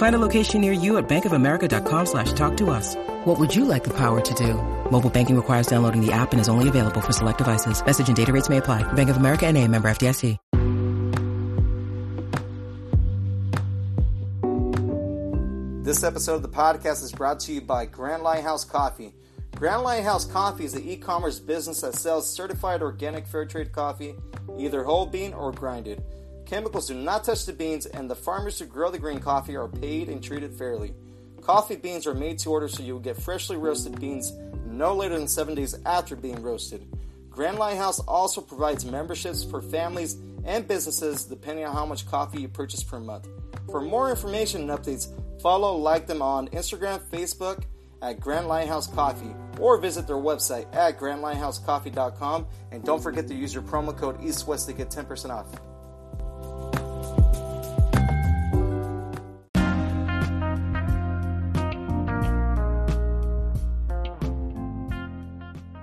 Find a location near you at bankofamerica.com slash talk to us. What would you like the power to do? Mobile banking requires downloading the app and is only available for select devices. Message and data rates may apply. Bank of America and a member FDIC. This episode of the podcast is brought to you by Grand Lighthouse Coffee. Grand Lighthouse Coffee is the e-commerce business that sells certified organic fair trade coffee, either whole bean or grinded. Chemicals do not touch the beans, and the farmers who grow the green coffee are paid and treated fairly. Coffee beans are made to order so you will get freshly roasted beans no later than 7 days after being roasted. Grand Lighthouse also provides memberships for families and businesses depending on how much coffee you purchase per month. For more information and updates, follow like them on Instagram, Facebook at Grand Lighthouse Coffee, or visit their website at grandlighthousecoffee.com. And don't forget to use your promo code EastWest to get 10% off.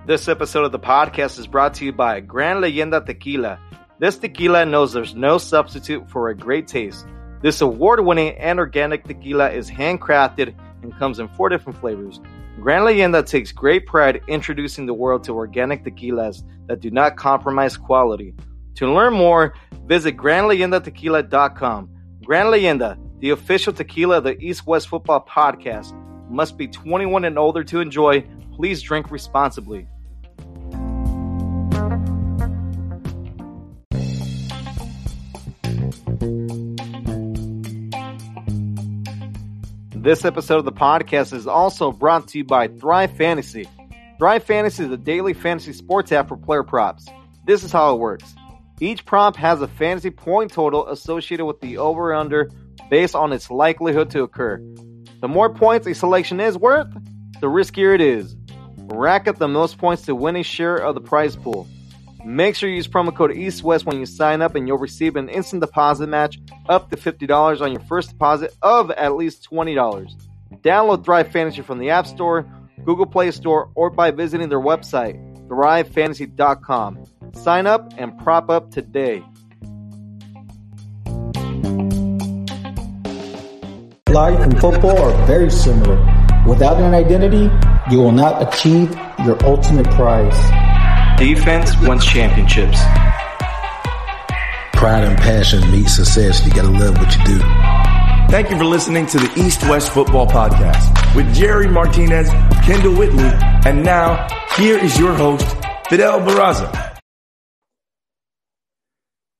This episode of the podcast is brought to you by Gran Leyenda Tequila. This tequila knows there's no substitute for a great taste. This award winning and organic tequila is handcrafted and comes in four different flavors. Gran Leyenda takes great pride introducing the world to organic tequilas that do not compromise quality. To learn more, visit GranLeyendaTequila.com. Gran Leyenda, the official tequila of the East West Football Podcast, must be 21 and older to enjoy. Please drink responsibly. This episode of the podcast is also brought to you by Thrive Fantasy. Thrive Fantasy is a daily fantasy sports app for player props. This is how it works. Each prop has a fantasy point total associated with the over under based on its likelihood to occur. The more points a selection is worth, the riskier it is. Rack up the most points to win a share of the prize pool. Make sure you use promo code EastWest when you sign up and you'll receive an instant deposit match up to $50 on your first deposit of at least $20. Download Thrive Fantasy from the App Store, Google Play Store, or by visiting their website, thrivefantasy.com. Sign up and prop up today. Life and football are very similar. Without an identity, you will not achieve your ultimate prize. Defense wins championships. Pride and passion meet success. You gotta love what you do. Thank you for listening to the East West Football Podcast with Jerry Martinez, Kendall Whitley, and now here is your host, Fidel Barraza.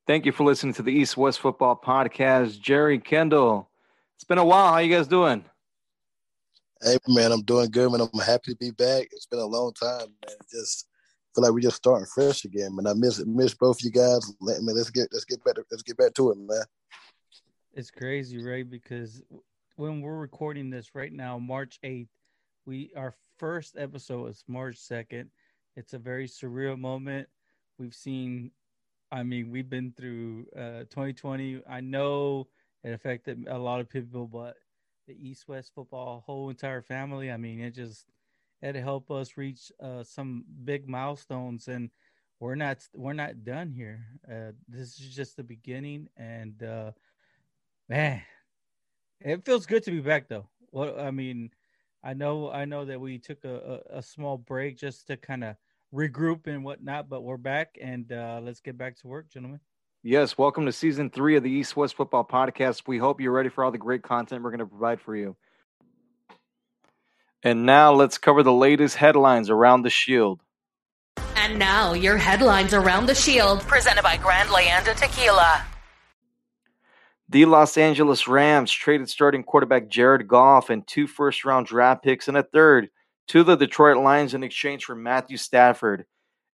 Thank you for listening to the East West Football Podcast. Jerry Kendall. It's been a while. How you guys doing? Hey man, I'm doing good, man. I'm happy to be back. It's been a long time, man. Just feel like we're just starting fresh again, man. I miss miss both you guys. Let me let's get let's get back to, let's get back to it, man. It's crazy, right? Because when we're recording this right now, March 8th, we our first episode is March 2nd. It's a very surreal moment. We've seen I mean, we've been through uh 2020. I know it affected a lot of people, but the East West football whole entire family, I mean, it just it helped us reach uh some big milestones and we're not we're not done here. Uh this is just the beginning and uh man, it feels good to be back though. Well, I mean, I know I know that we took a, a, a small break just to kind of regroup and whatnot, but we're back and uh, let's get back to work, gentlemen. Yes, welcome to season three of the East West Football Podcast. We hope you're ready for all the great content we're going to provide for you. And now let's cover the latest headlines around the Shield. And now, your headlines around the Shield, presented by Grand Leyenda Tequila. The Los Angeles Rams traded starting quarterback Jared Goff and two first round draft picks and a third to the Detroit Lions in exchange for Matthew Stafford.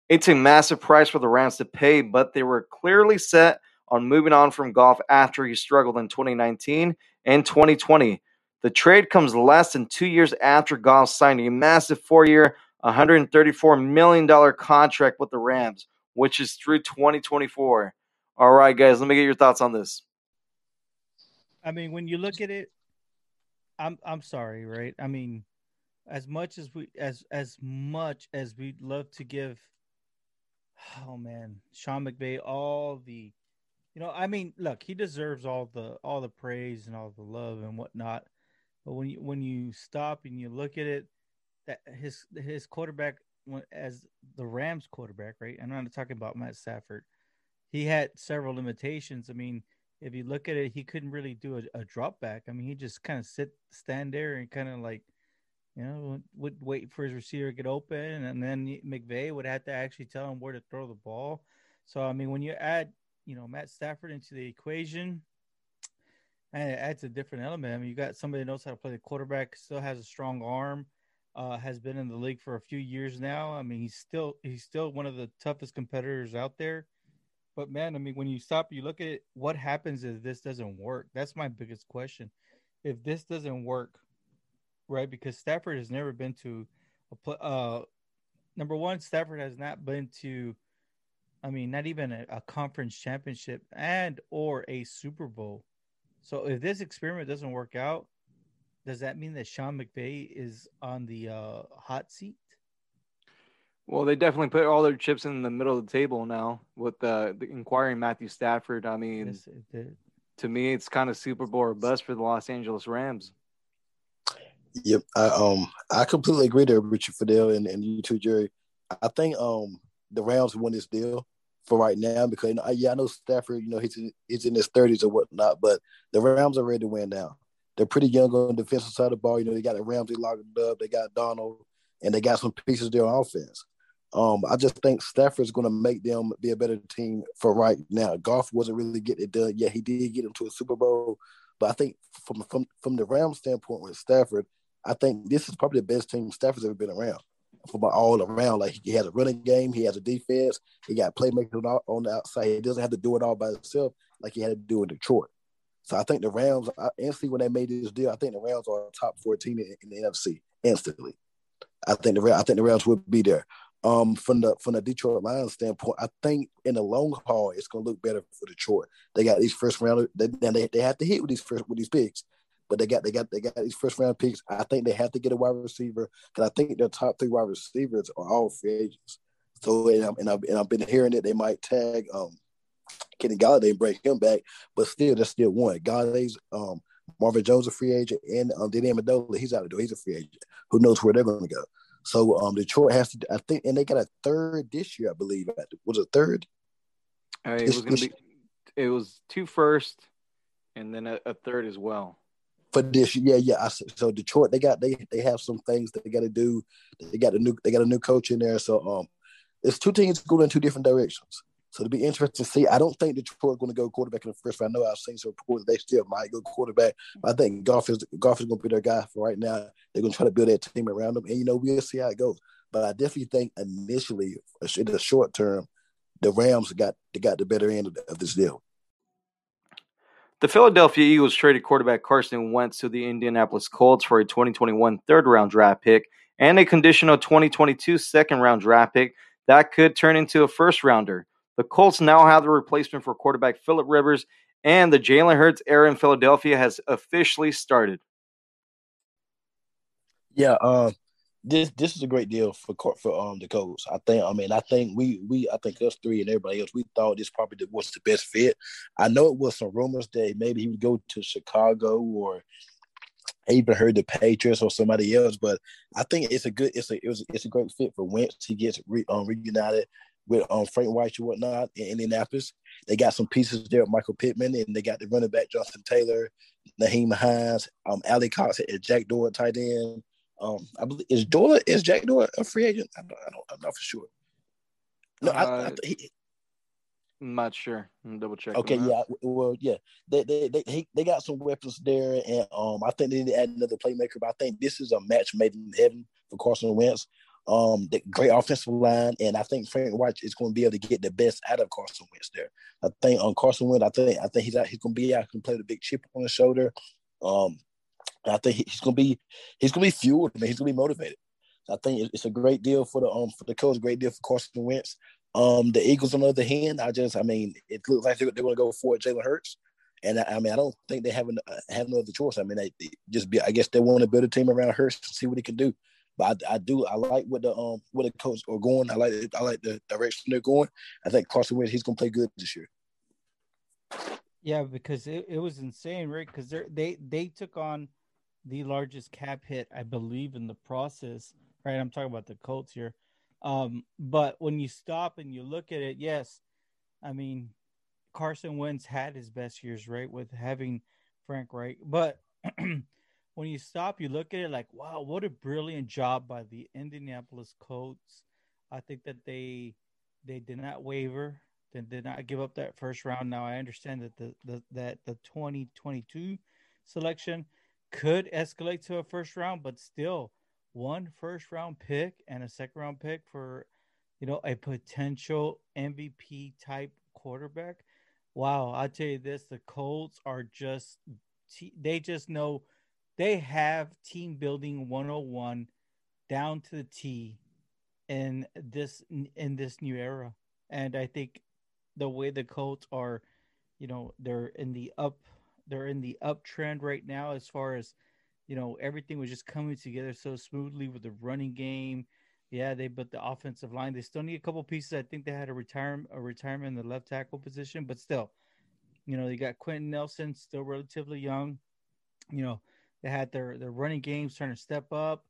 It's a massive price for the Rams to pay, but they were clearly set on moving on from Goff after he struggled in 2019 and 2020. The trade comes less than two years after Goff signed a massive four year, $134 million contract with the Rams, which is through 2024. All right, guys, let me get your thoughts on this. I mean, when you look at it, I'm I'm sorry, right? I mean, as much as we as as much as we'd love to give oh man, Sean McVay all the you know, I mean, look, he deserves all the all the praise and all the love and whatnot. But when you when you stop and you look at it, that his his quarterback as the Rams quarterback, right? I'm not talking about Matt Stafford. He had several limitations. I mean, if you look at it, he couldn't really do a, a drop back. I mean, he just kind of sit, stand there, and kind of like, you know, would wait for his receiver to get open, and then McVay would have to actually tell him where to throw the ball. So, I mean, when you add, you know, Matt Stafford into the equation, and it adds a different element. I mean, you got somebody knows how to play the quarterback, still has a strong arm, uh, has been in the league for a few years now. I mean, he's still he's still one of the toughest competitors out there. But man, I mean, when you stop, you look at it, what happens if this doesn't work? That's my biggest question. If this doesn't work, right? Because Stafford has never been to a uh number one, Stafford has not been to I mean, not even a, a conference championship and or a Super Bowl. So if this experiment doesn't work out, does that mean that Sean McVay is on the uh, hot seat? Well, they definitely put all their chips in the middle of the table now with uh, the inquiring Matthew Stafford. I mean, yes, to me, it's kind of Super Bowl or bust for the Los Angeles Rams. Yep, I um I completely agree there, Richard Fidel and, and you too, Jerry. I think um the Rams won this deal for right now because you know, yeah, I know Stafford, you know, he's in, he's in his thirties or whatnot, but the Rams are ready to win now. They're pretty young on the defensive side of the ball. You know, they got a Ramsey locked up, they got Donald, and they got some pieces there on offense. Um, I just think Stafford's going to make them be a better team for right now. Goff wasn't really getting it done. Yeah, he did get them to a Super Bowl, but I think from from from the Rams standpoint with Stafford, I think this is probably the best team Stafford's ever been around from all around. Like he has a running game, he has a defense, he got playmakers on the outside. He doesn't have to do it all by himself like he had to do in Detroit. So I think the Rams, instantly when they made this deal, I think the Rams are top 14 in, in the NFC instantly. I think the I think the Rams would be there. Um, from the from the Detroit Lions standpoint, I think in the long haul it's going to look better for Detroit. They got these first round, they they, they have to hit with these first with these picks but they got they got they got these first round picks. I think they have to get a wide receiver because I think their top three wide receivers are all free agents. So and, I'm, and I've and I've been hearing that they might tag um Kenny Golladay and bring him back, but still there's still one. Golladay's um Marvin Jones a free agent, and um, Danny Amendola he's out of door. He's a free agent. Who knows where they're going to go? So um Detroit has to. I think, and they got a third this year, I believe. Was it third? Uh, it was going to be. It was two first, and then a, a third as well for this. Yeah, yeah. I, so Detroit, they got they they have some things they got to do. They got a new they got a new coach in there. So um, it's two teams going in two different directions. So to be interesting to see. I don't think Detroit going to go quarterback in the first round. I know I've seen some reports they still might go quarterback. I think Goff is Goff is going to be their guy for right now. They're going to try to build that team around them, and you know we'll see how it goes. But I definitely think initially, in the short term, the Rams got they got the better end of this deal. The Philadelphia Eagles traded quarterback Carson Wentz to the Indianapolis Colts for a 2021 third round draft pick and a conditional 2022 second round draft pick that could turn into a first rounder. The Colts now have the replacement for quarterback Philip Rivers, and the Jalen Hurts era in Philadelphia has officially started. Yeah, uh, this this is a great deal for for um the Colts. I think. I mean, I think we we I think us three and everybody else we thought this probably was the best fit. I know it was some rumors that maybe he would go to Chicago or I even heard the Patriots or somebody else, but I think it's a good it's a it was it's a great fit for Wentz. He gets re, um, reunited with um Frank Reich and whatnot in Indianapolis. They got some pieces there, Michael Pittman, and they got the running back Jonathan Taylor, Nyheim Hines, um Alie-Cox and Jack Doyle tight end. Um, I believe is Doyle is Jack Doyle a free agent? I don't, I don't, I'm not for sure. No, I, I, Uh, he, I'm not sure. I'm double check. Okay, yeah. Well, yeah, they they they he- they got some weapons there, and um, I think they need to add another playmaker. But I think this is a match made in heaven for Carson Wentz. Um, the great offensive line, and I think Frank Reich is going to be able to get the best out of Carson Wentz there. I think on Carson Wentz, I think I think he's out. He's going to be out. He can play the big chip on his shoulder. Um, I think he's to be he's to be fueled. Man, he's to be motivated. I think it's a great deal for the um for the coach. Great deal for Carson Wentz. Um, the Eagles, on the other hand, I just, I mean, it looks like they're, to go for Jalen Hurts, and I, I mean, I don't think they have an, uh, have no other choice. I mean, they, just be, I guess they want to build a team around Hurts to see what he can do. But I, I do, I like what the um what the coach are going. I like, I like the direction they're going. I think Carson Wentz, he's to play good this year. Yeah, because it, it was insane, right? Because they they took on the largest cap hit, I believe, in the process. Right, I'm talking about the Colts here. Um, but when you stop and you look at it, yes, I mean Carson Wentz had his best years, right, with having Frank Reich. But when you stop, you look at it like, wow, what a brilliant job by the Indianapolis Colts. I think that they they did not waver. They did not give up that first round. Now I understand that the, the that the 2022 selection could escalate to a first round, but still one first round pick and a second round pick for you know a potential MVP type quarterback. Wow, I tell you this, the Colts are just they just know they have team building 101 down to the T in this in this new era. And I think the way the Colts are, you know, they're in the up they're in the uptrend right now as far as you know everything was just coming together so smoothly with the running game. Yeah, they but the offensive line they still need a couple pieces. I think they had a retirement a retirement in the left tackle position, but still, you know, they got Quenton Nelson still relatively young. You know, they had their their running game starting to step up,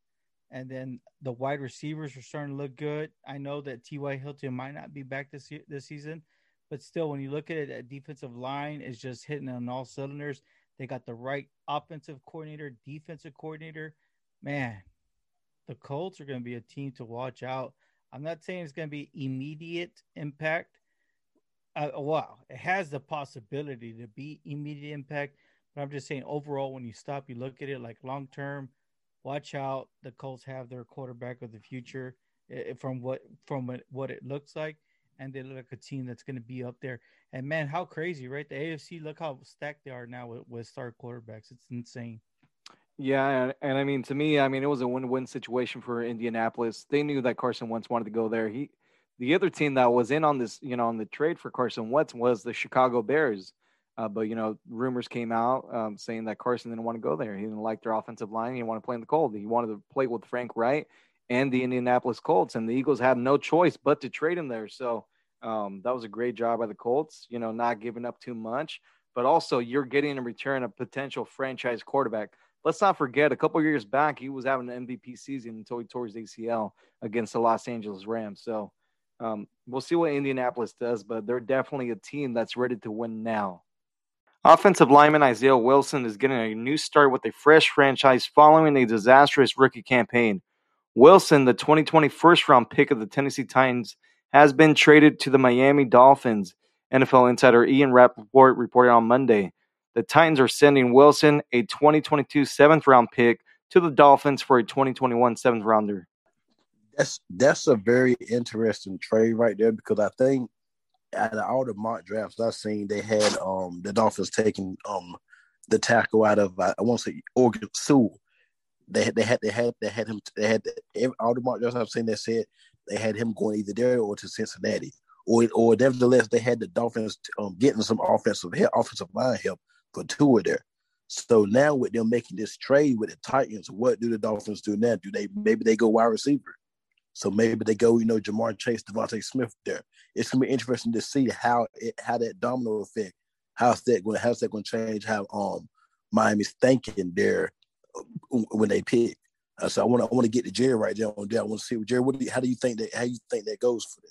and then the wide receivers are starting to look good. I know that T.Y. Hilton might not be back this year, this season, but still, when you look at it, that defensive line is just hitting on all cylinders. They got the right offensive coordinator, defensive coordinator. Man, the Colts are going to be a team to watch out. I'm not saying it's going to be immediate impact. Uh, wow, it has the possibility to be immediate impact, but I'm just saying overall, when you stop, you look at it like long term. Watch out, the Colts have their quarterback of the future eh, from what from what it looks like, and they look like a team that's going to be up there. And man, how crazy, right? The AFC, look how stacked they are now with, with star quarterbacks. It's insane. Yeah, and, and I mean, to me, I mean, it was a win-win situation for Indianapolis. They knew that Carson Wentz wanted to go there. He, the other team that was in on this, you know, on the trade for Carson Wentz was the Chicago Bears. Uh, but you know, rumors came out um, saying that Carson didn't want to go there. He didn't like their offensive line. He didn't want to play in the cold. He wanted to play with Frank Reich and the Indianapolis Colts, and the Eagles had no choice but to trade him there. So um, that was a great job by the Colts. You know, not giving up too much, but also you're getting in return a potential franchise quarterback. Let's not forget, a couple years back, he was having an MVP season until he tore his ACL against the Los Angeles Rams. So um, we'll see what Indianapolis does, but they're definitely a team that's ready to win now. Offensive lineman Isaiah Wilson is getting a new start with a fresh franchise following a disastrous rookie campaign. Wilson, the 2020 first round pick of the Tennessee Titans, has been traded to the Miami Dolphins. NFL insider Ian Rapoport reported on Monday. The Titans are sending Wilson, a 2022 seventh round pick, to the Dolphins for a 2021 seventh rounder. That's that's a very interesting trade right there because I think out of all the mock drafts I've seen, they had um the Dolphins taking um the tackle out of I, I want to say Oregon Sewell. They had they had they had they had him they had all the mock drafts I've seen that said they had him going either there or to Cincinnati or or nevertheless they had the Dolphins um, getting some offensive help, offensive line help for Tua there. So now with them making this trade with the Titans, what do the Dolphins do now? Do they maybe they go wide receiver? So maybe they go, you know, Ja'Marr Chase, DeVonta Smith there. It's gonna be interesting to see how it how that domino effect, how's that going how's that gonna change how um Miami's thinking there uh, when they pick. Uh, so I want to I want to get to Jerry right there on. I want to see Jerry. What do you, how do you think that how you think that goes for them?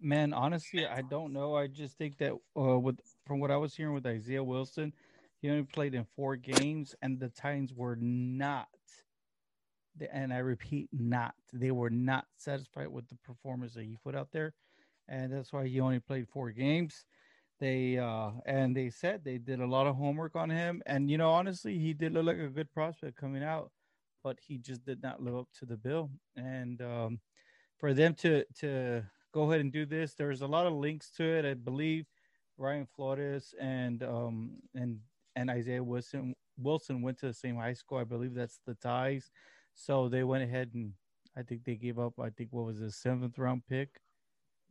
Man, honestly, I don't know. I just think that uh, with from what I was hearing with Isaiah Wilson, he only played in four games, and the Titans were not and I repeat, not. They were not satisfied with the performance that he put out there, and that's why he only played four games. They uh and they said they did a lot of homework on him, and you know, honestly, he did look like a good prospect coming out, but he just did not live up to the bill. And um, for them to to go ahead and do this, there's a lot of links to it. I believe Brian Flores and um and and Isaiah Wilson Wilson went to the same high school. I believe that's the ties. So they went ahead and I think they gave up. I think what was a seventh round pick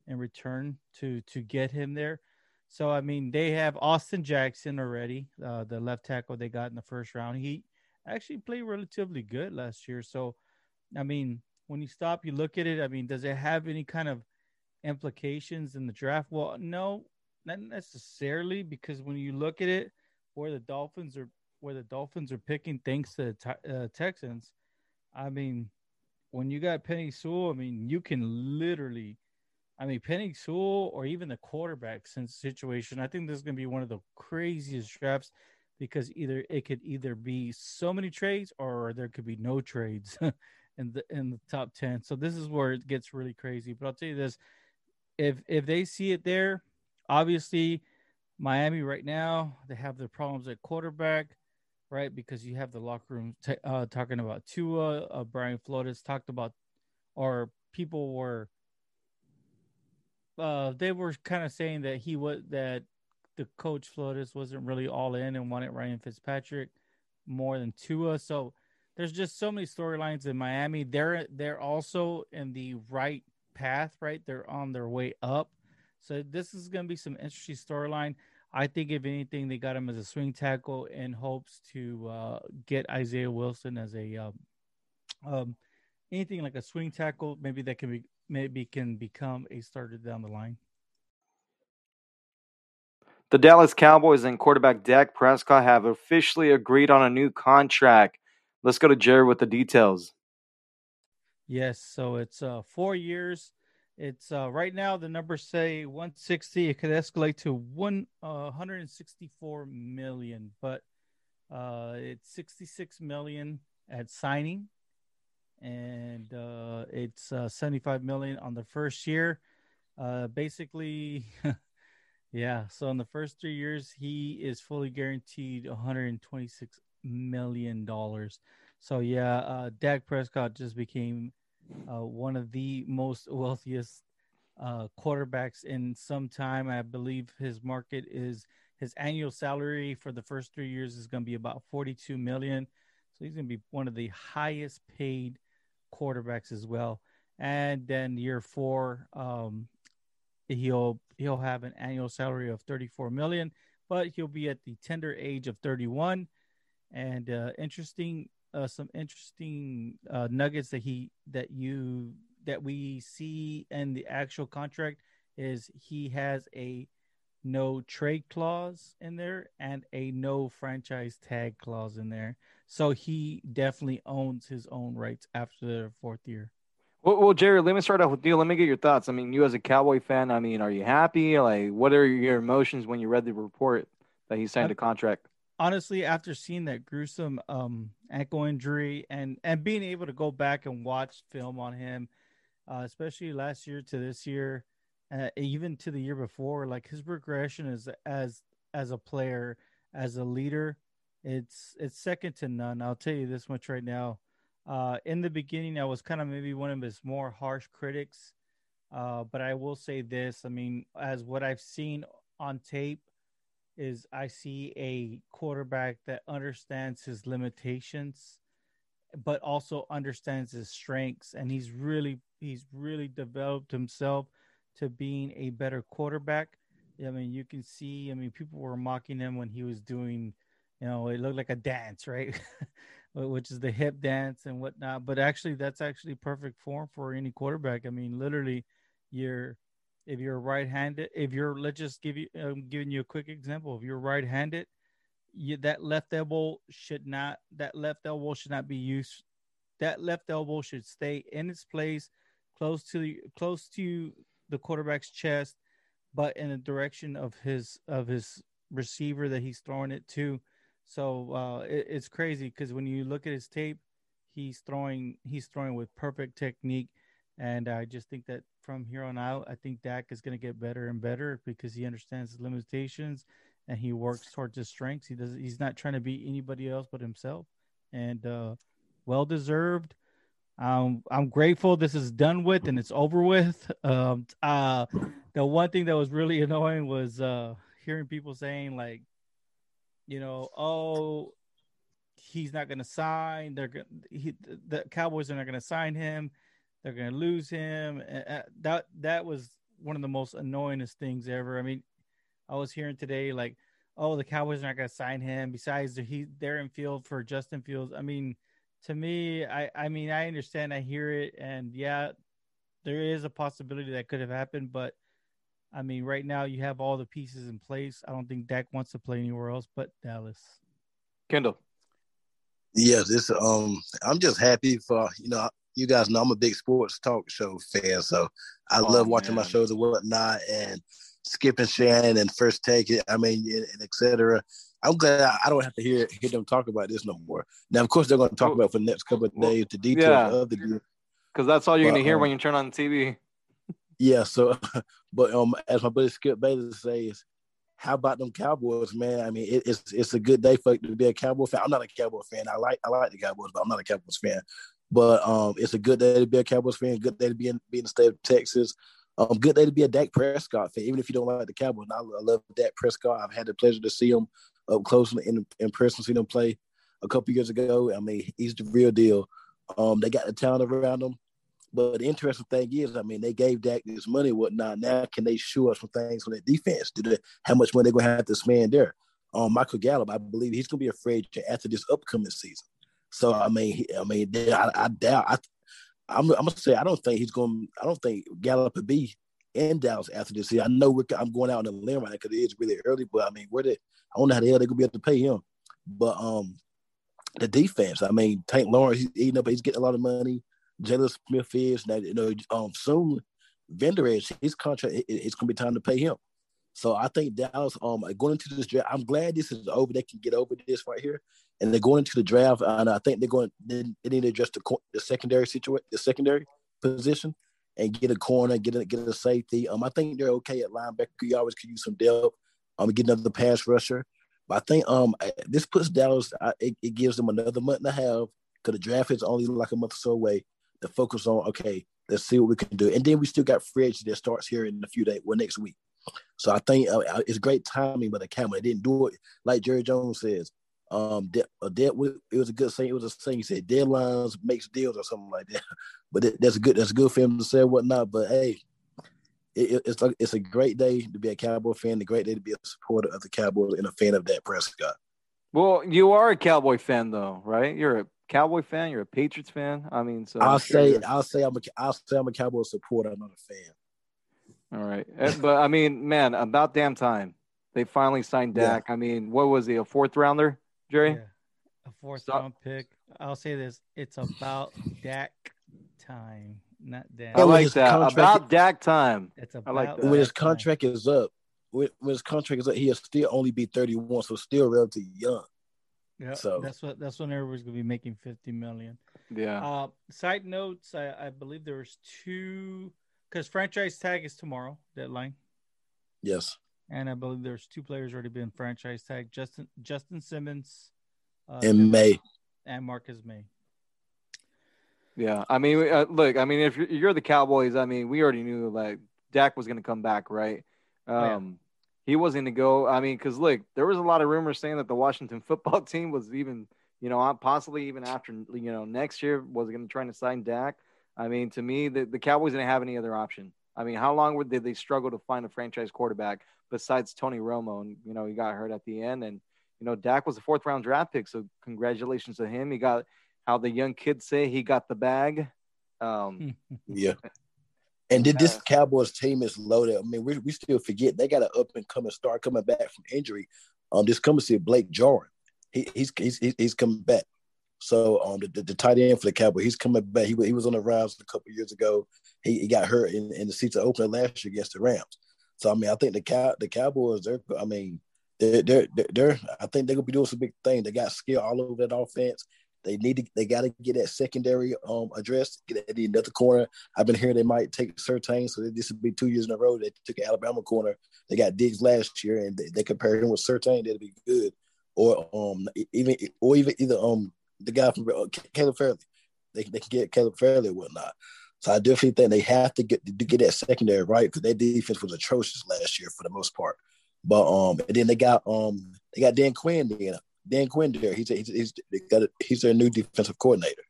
in return to to get him there. So I mean, they have Austin Jackson already, uh, the left tackle they got in the first round. He actually played relatively good last year. So, I mean, when you stop, you look at it. I mean, does it have any kind of implications in the draft? Well, no, not necessarily, because when you look at it, where the Dolphins are, where the Dolphins are picking, thanks to the uh, Texans. I mean, when you got Penei Sewell, I mean, you can literally I mean, Penei Sewell or even the quarterback since situation, I think this is going to be one of the craziest drafts because either it could either be so many trades or there could be no trades in the in the top 10. So this is where it gets really crazy. But I'll tell you this, if if they see it there, obviously Miami right now, they have their problems at quarterback, right? Because you have the locker room t- uh, talking about Tua, uh, Brian Flores talked about or people were uh, they were kind of saying that he was that the coach Flores wasn't really all in and wanted Ryan Fitzpatrick more than Tua. So there's just so many storylines in Miami. They're they're also in the right path, right? They're on their way up. So this is going to be some interesting storyline. I think if anything, they got him as a swing tackle in hopes to uh, get Isaiah Wilson as a um, um, anything like a swing tackle. Maybe that can be maybe can become a starter down the line. The Dallas Cowboys and quarterback Dak Prescott have officially agreed on a new contract. Let's go to Jerry with the details. Yes, so it's uh, four years. It's uh, right now the numbers say 160. It could escalate to one uh, 164 million, but uh, it's 66 million at signing and uh, it's uh, 75 million on the first year. Uh, basically, yeah. So in the first three years, he is fully guaranteed 126 million dollars. So yeah, uh, Dak Prescott just became uh, one of the most wealthiest uh, quarterbacks in some time. I believe his market is his annual salary for the first three years is going to be about 42 million. So he's going to be one of the highest paid quarterbacks as well. And then year four, um, he'll he'll have an annual salary of 34 million, but he'll be at the tender age of 31. And uh, interesting, uh, some interesting uh, nuggets that he that you that we see in the actual contract is he has a no trade clause in there and a no franchise tag clause in there. So he definitely owns his own rights after the fourth year. Well, well, Jerry, let me start off with you. Let me get your thoughts. I mean, you as a Cowboy fan, I mean, are you happy? Like, what are your emotions when you read the report that he signed a contract? Honestly, after seeing that gruesome um, ankle injury and and being able to go back and watch film on him, uh, especially last year to this year, uh, even to the year before, like his progression is as as a player, as a leader, it's it's second to none. I'll tell you this much right now. Uh, in the beginning, I was kind of maybe one of his more harsh critics, uh, but I will say this. I mean, as what I've seen on tape is, I see a quarterback that understands his limitations, but also understands his strengths, and he's really he's really developed himself to being a better quarterback. I mean, you can see. I mean, people were mocking him when he was doing you know, it looked like a dance, right? Which is the hip dance and whatnot. But actually, that's actually perfect form for any quarterback. I mean, literally, you're if you're right-handed, if you're let's just give you, I'm giving you a quick example. If you're right-handed, you, that left elbow should not that left elbow should not be used. That left elbow should stay in its place, close to close to the quarterback's chest, but in the direction of his of his receiver that he's throwing it to so uh, it, it's crazy because when you look at his tape, he's throwing he's throwing with perfect technique, and I just think that from here on out, I think Dak is going to get better and better because he understands his limitations and he works towards his strengths. He does he's not trying to be anybody else but himself, and uh, well deserved. Um, I'm grateful this is done with and it's over with. Um, uh, the one thing that was really annoying was uh, hearing people saying like, you know, oh, he's not going to sign. They're going he the Cowboys are not going to sign him. They're going to lose him. Uh, that that was one of the most annoyingest things ever. I mean, I was hearing today like, oh, the Cowboys are not going to sign him. Besides, he they're in field for Justin Fields. I mean, to me, I I mean, I understand, I hear it, and yeah, there is a possibility that could have happened, but. I mean, right now you have all the pieces in place. I don't think Dak wants to play anywhere else but Dallas. Kendall. Yeah, this um, I'm just happy for you know you guys know I'm a big sports talk show fan, so I oh, love watching man. my shows and whatnot, and Skip and Shannon and First Take. I mean, and, and etc. I'm glad I don't have to hear hear them talk about this no more. Now, of course, they're going to talk about for the next couple of days the details yeah. of the deal. Because that's all you're going to hear um, when you turn on the TV. Yeah. So, but um, as my buddy Skip Bayless says, how about them Cowboys, man? I mean, it, it's it's a good day for to be a Cowboy fan. I'm not a Cowboy fan. I like I like the Cowboys, but I'm not a Cowboys fan. But um, it's a good day to be a Cowboys fan. Good day to be in, be in the state of Texas. Um, good day to be a Dak Prescott fan, even if you don't like the Cowboys. I, I love Dak Prescott. I've had the pleasure to see him up close in, in person, see him play a couple years ago. I mean, he's the real deal. Um, they got the talent around him. But the interesting thing is, I mean, they gave Dak this money, whatnot. Now, can they show us some things on the defense? Do they, how much money they're going to have to spend there? Um, Michael Gallup, I believe he's going to be afraid after this upcoming season. So I mean, I mean, I, I doubt. I, I'm, I'm, gonna say I don't think he's gonna. I don't think Gallup would be in Dallas after this year. I know I'm going out on a limb right now because it is really early, but I mean, where they? I don't know how the hell they're gonna be able to pay him. But um, the defense. I mean, Tank Lawrence, he's eating up. He's getting a lot of money. Jaylon Smith is now. You know, um, soon Vendor is his contract. It, it's gonna be time to pay him. So I think Dallas, um, going into this draft, I'm glad this is over. They can get over this right here, and they're going into the draft. And I think they're going. They, they need to address the, the secondary situation, the secondary position, and get a corner, get a get a safety. Um, I think they're okay at linebacker. You always could use some depth. Um, get another pass rusher. But I think um this puts Dallas. it, it gives them another month and a half because the draft is only like a month or so away to focus on. Okay, let's see what we can do, and then we still got free agency that starts here in a few days, well next week. So I think uh, uh it's great timing by the camera. They didn't do it like Jerry Jones says. Um, a dead it was a good saying. It was a thing He said deadlines makes deals or something like that. But it, that's good. That's good for him to say whatnot. But hey, it, it's like it's a great day to be a Cowboy fan. A great day to be a supporter of the Cowboys and a fan of Dak Prescott. Well, you are a Cowboy fan, though, right? You're a Cowboy fan. You're a Patriots fan. I mean, so I'll sure say I'll say I'm a I'll say I'm a Cowboy supporter. I'm not a fan. All right, eh, but I mean, man, about damn time they finally signed Dak. Yeah. I mean, what was he? A fourth rounder, Jerry? Yeah. A fourth Stop. round pick. I'll say this: it's about Dak time, not Dak. I like that. Contract, about Dak time. It's about I like that. when his contract time. is up. When, his contract is up, he'll still only be 31, so still relatively young. Yeah, so that's what that's when everybody's gonna be making 50 million. Yeah. Uh, side notes: I, I believe there was two because franchise tag is tomorrow deadline. Yes. And I believe there's two players already been franchise tag: Justin Justin Simmons, uh, in May, and Marcus Maye. Yeah, I mean, uh, look, I mean, if you're, you're, the Cowboys, I mean, we already knew like Dak was going to come back, right? Um, oh, yeah. He wasn't going to go. I mean, because look, there was a lot of rumors saying that the Washington football team was even, you know, possibly even after, you know, next year was going to try to sign Dak. I mean, to me, the, the Cowboys didn't have any other option. I mean, how long did they struggle to find a franchise quarterback besides Tony Romo? And, you know, he got hurt at the end. And, you know, Dak was a fourth round draft pick. So congratulations to him. He got how the young kids say he got the bag. Um, yeah. And did this Cowboys team is loaded. I mean, we, we still forget they got an up and coming star coming back from injury. Um, this coming to Blake Jarwin. He, he's, he's he's coming back. So um, the, the, the, tight end for the Cowboys, he's coming back. He, he was on the Rams a couple years ago. He, he got hurt in, in the seats of Oakland last year against the Rams. So I mean, I think the cow the Cowboys, they're I mean, they're they're, they're I think they're gonna be doing some big thing. They got skill all over that offense. They need to, they got to get that secondary um addressed. Get that another corner. I've been hearing they might take Surtain, so this would be two years in a row. They took an Alabama corner. They got Diggs last year, and they, they compare him with Surtain. That'd be good. Or um even or even either um the guy from uh, Caleb Farley. They they can get Caleb Farley or whatnot. So I definitely think they have to get to get that secondary right because their defense was atrocious last year for the most part. But um, and then they got um, they got Dan Quinn there. Dan Quinn there. He's a, he's he's, got a, he's their new defensive coordinator.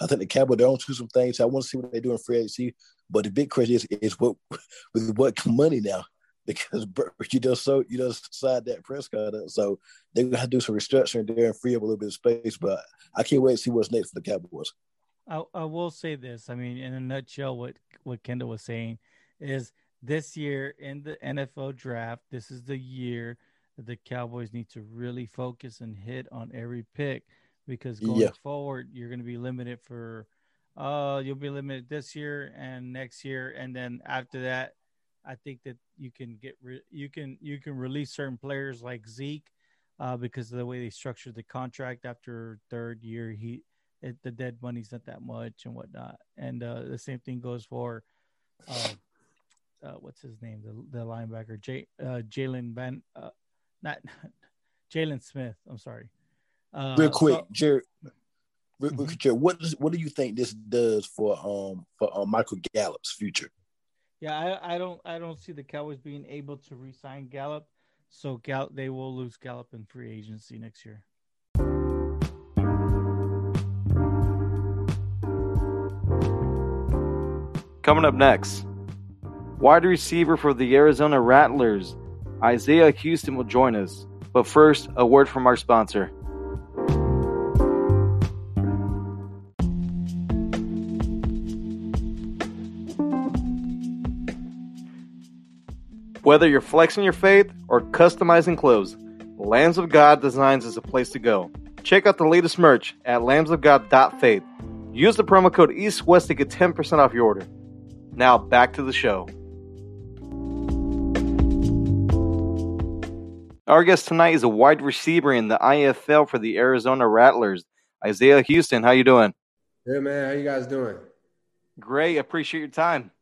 I think the Cowboys they're on to some things. I want to see what they do in free agency. But the big question is is what with what money now because you just so you just signed that Prescott up. So they're gonna have to do some restructuring there and free up a little bit of space. But I can't wait to see what's next for the Cowboys. I, I will say this. I mean, in a nutshell, what what Kendall was saying is this year in the NFL draft, this is the year that the Cowboys need to really focus and hit on every pick because going yeah. forward, you're going to be limited for, uh, you'll be limited this year and next year, and then after that, I think that you can get re- you can you can release certain players like Zeke, uh, because of the way they structured the contract after third year, he it, the dead money's not that much and whatnot, and uh, the same thing goes for. Uh, uh, what's his name, the the linebacker, J, uh, Jalen Van, uh, not Jaylon Smith. I'm sorry. Uh, real quick, so, Jared. Real, mm-hmm. Jared, what does what do you think this does for um for um, Michael Gallup's future? Yeah, I, I don't I don't see the Cowboys being able to re-sign Gallup, so Gallup they will lose Gallup in free agency next year. Coming up next, Wide receiver for the Arizona Rattlers, Isaiah Houston will join us. But first, a word from our sponsor. Whether you're flexing your faith or customizing clothes, Lambs of God Designs is a place to go. Check out the latest merch at lambsofgod.faith. Use the promo code EastWest to get 10% off your order. Now back to the show. Our guest tonight is a wide receiver in the IFL for the Arizona Rattlers, Isaiah Houston. How you doing? Good man. How you guys doing? Great. Appreciate your time.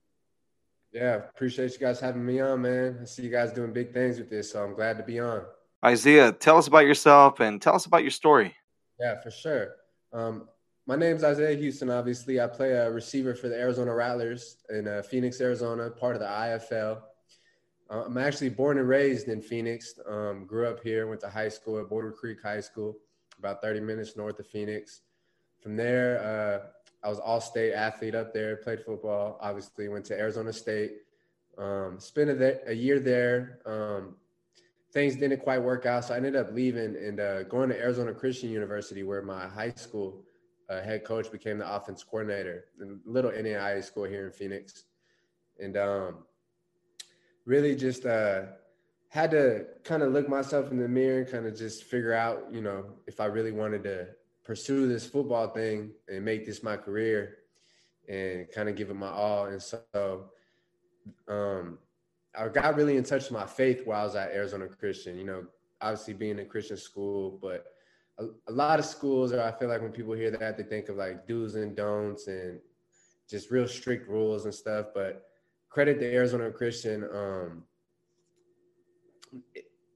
Yeah, appreciate you guys having me on, man. I see you guys doing big things with this, so I'm glad to be on. Isaiah, tell us about yourself and tell us about your story. Yeah, for sure. Um, my name's Isaiah Houston. Obviously, I play a receiver for the Arizona Rattlers in uh, Phoenix, Arizona, part of the IFL. Uh, I'm actually born and raised in Phoenix. Um, grew up here, went to high school at Boulder Creek High School, about 30 minutes north of Phoenix. From there, uh, I was all state athlete up there, played football, obviously, went to Arizona State. Um, spent a, a, year there. Um, things didn't quite work out, so I ended up leaving and uh, going to Arizona Christian University, where my high school uh, head coach became the offense coordinator, a little NAIA school here in Phoenix. And um, really just uh, had to kind of look myself in the mirror and kind of just figure out, you know, if I really wanted to pursue this football thing and make this my career and kind of give it my all. And so um, I got really in touch with my faith while I was at Arizona Christian, you know, obviously being in Christian school, but a, a lot of schools are, I feel like when people hear that, they think of like do's and don'ts and just real strict rules and stuff. But credit to Arizona Christian. Um,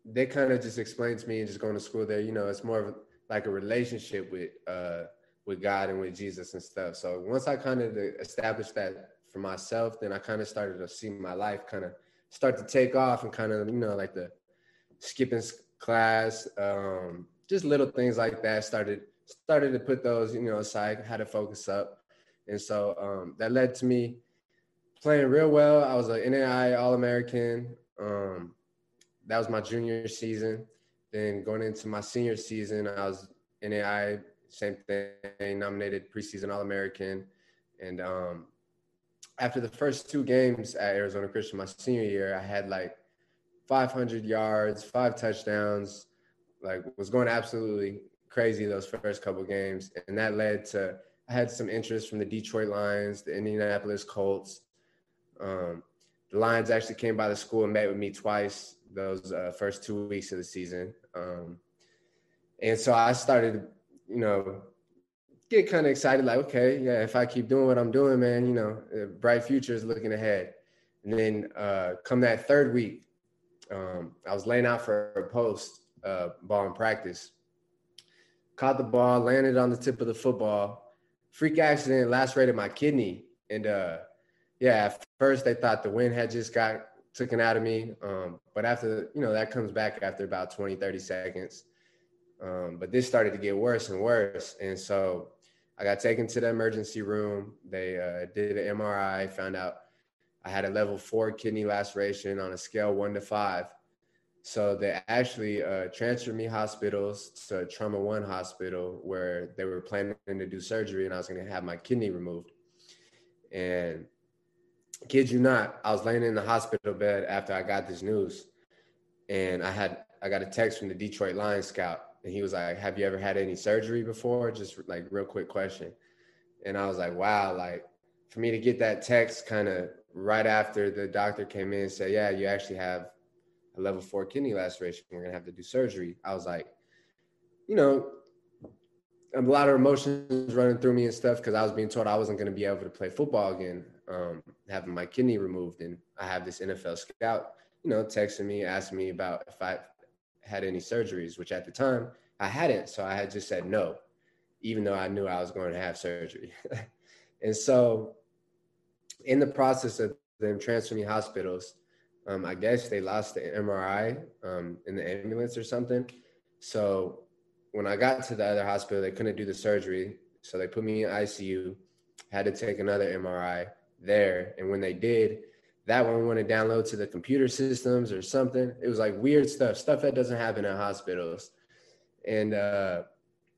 they kind of just explained to me and just going to school there. You know, it's more of like a relationship with uh, with God and with Jesus and stuff. So once I kind of established that for myself, then I kind of started to see my life kind of start to take off and kind of you know like the skipping class, um, just little things like that. Started started to put those you know aside, had to focus up, and so um, that led to me playing real well. I was an NAI All American. Um, that was my junior season. Then going into my senior season, I was NAI, same thing, nominated preseason All American. And um, after the first two games at Arizona Christian, my senior year, I had like 500 yards, five touchdowns, like was going absolutely crazy those first couple games. And that led to, I had some interest from the Detroit Lions, the Indianapolis Colts, um, the Lions actually came by the school and met with me twice those uh, first two weeks of the season. Um, and so I started, you know, get kind of excited, like, okay, yeah, if I keep doing what I'm doing, man, you know, bright future is looking ahead. And then uh, come that third week, um, I was laying out for a post uh, ball in practice. Caught the ball, landed on the tip of the football. Freak accident lacerated my kidney. And uh, yeah, at first they thought the wind had just got taken out of me. Um, but after, you know, that comes back after about 20, 30 seconds. Um, but this started to get worse and worse. And so I got taken to the emergency room. They uh, did an MRI, found out I had a level four kidney laceration on a scale one to five. So they actually uh, transferred me hospitals to Trauma One Hospital where they were planning to do surgery and I was going to have my kidney removed. And kid you not, I was laying in the hospital bed after I got this news, and I had I got a text from the Detroit Lions scout, and he was like, "Have you ever had any surgery before?" Just like real quick question, and I was like, "Wow!" Like for me to get that text kind of right after the doctor came in and said, "Yeah, you actually have a level four kidney laceration. We're gonna have to do surgery." I was like, you know, a lot of emotions running through me and stuff because I was being told I wasn't going to be able to play football again, um, having my kidney removed, and I have this NFL scout, you know, texting me asking me about if I had any surgeries, which at the time I hadn't, so I had just said no, even though I knew I was going to have surgery, and so in the process of them transferring me hospitals, um, I guess they lost the MRI um, in the ambulance or something, so when I got to the other hospital, they couldn't do the surgery. So they put me in ICU, had to take another MRI there. And when they did, that one wouldn't download to the computer systems or something. It was like weird stuff, stuff that doesn't happen in hospitals. And uh,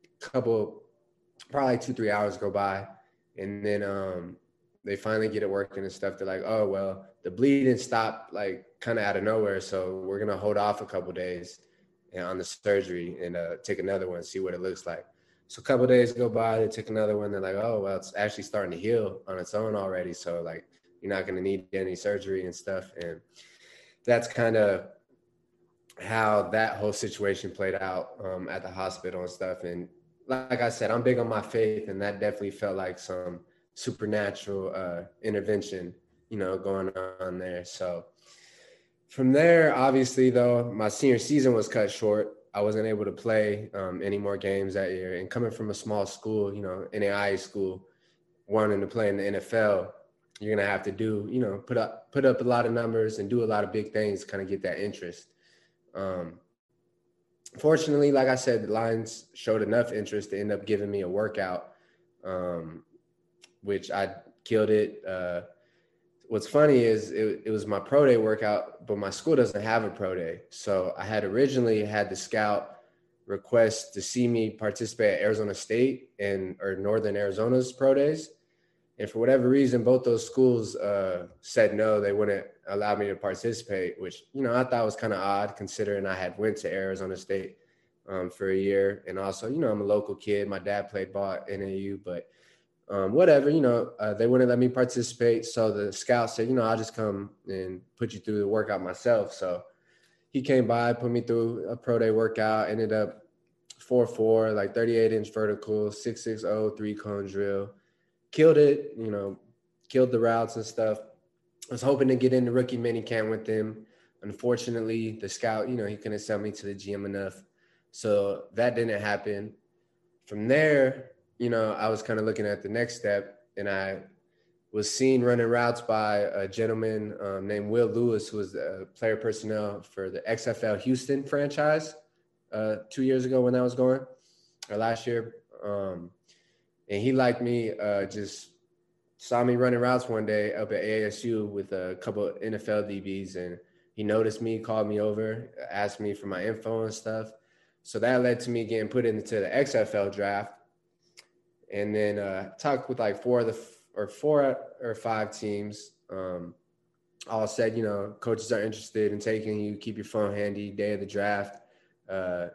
a couple, probably two, three hours go by. And then um, they finally get it working and stuff. They're like, oh, well, the bleeding stopped like kind of out of nowhere. So we're going to hold off a couple days on the surgery and uh, take another one, see what it looks like. So a couple days go by, they take another one. They're like, oh, well, it's actually starting to heal on its own already. So like, you're not going to need any surgery and stuff. And that's kind of how that whole situation played out um, at the hospital and stuff. And like I said, I'm big on my faith, and that definitely felt like some supernatural uh, intervention, you know, going on there. So from there, obviously, though, my senior season was cut short. I wasn't able to play um, any more games that year. And coming from a small school, you know, NAIA school, wanting to play in the NFL, you're gonna have to do, you know, put up put up a lot of numbers and do a lot of big things to kind of get that interest. Um, fortunately, like I said, the Lions showed enough interest to end up giving me a workout, um, which I killed it. Uh, what's funny is it, it, was my pro day workout, but my school doesn't have a pro day. So I had originally had the scout request to see me participate at Arizona State and or Northern Arizona's pro days. And for whatever reason, both those schools uh, said no, they wouldn't allow me to participate, which, you know, I thought was kind of odd considering I had went to Arizona State um, for a year. And also, you know, I'm a local kid. My dad played ball at NAU, but um, whatever, you know, uh, they wouldn't let me participate. So the scout said, you know, I'll just come and put you through the workout myself. So he came by, put me through a pro day workout, ended up 4 4, like 38 inch vertical, 660, three cone drill. Killed it, you know, killed the routes and stuff. I was hoping to get into rookie mini camp with him. Unfortunately, the scout, you know, he couldn't sell me to the GM enough. So that didn't happen. From there, you know, I was kind of looking at the next step, and I was seen running routes by a gentleman um, named Will Lewis, who was the player personnel for the XFL Houston franchise uh, two years ago when that was going, or last year. Um, and he liked me, uh, just saw me running routes one day up at ASU with a couple NFL DBs, and he noticed me, called me over, asked me for my info and stuff. So that led to me getting put into the XFL draft and then uh, talked with like four of the or four or five teams. Um, all said, you know, coaches are interested in taking you. Keep your phone handy. Day of the draft. Uh,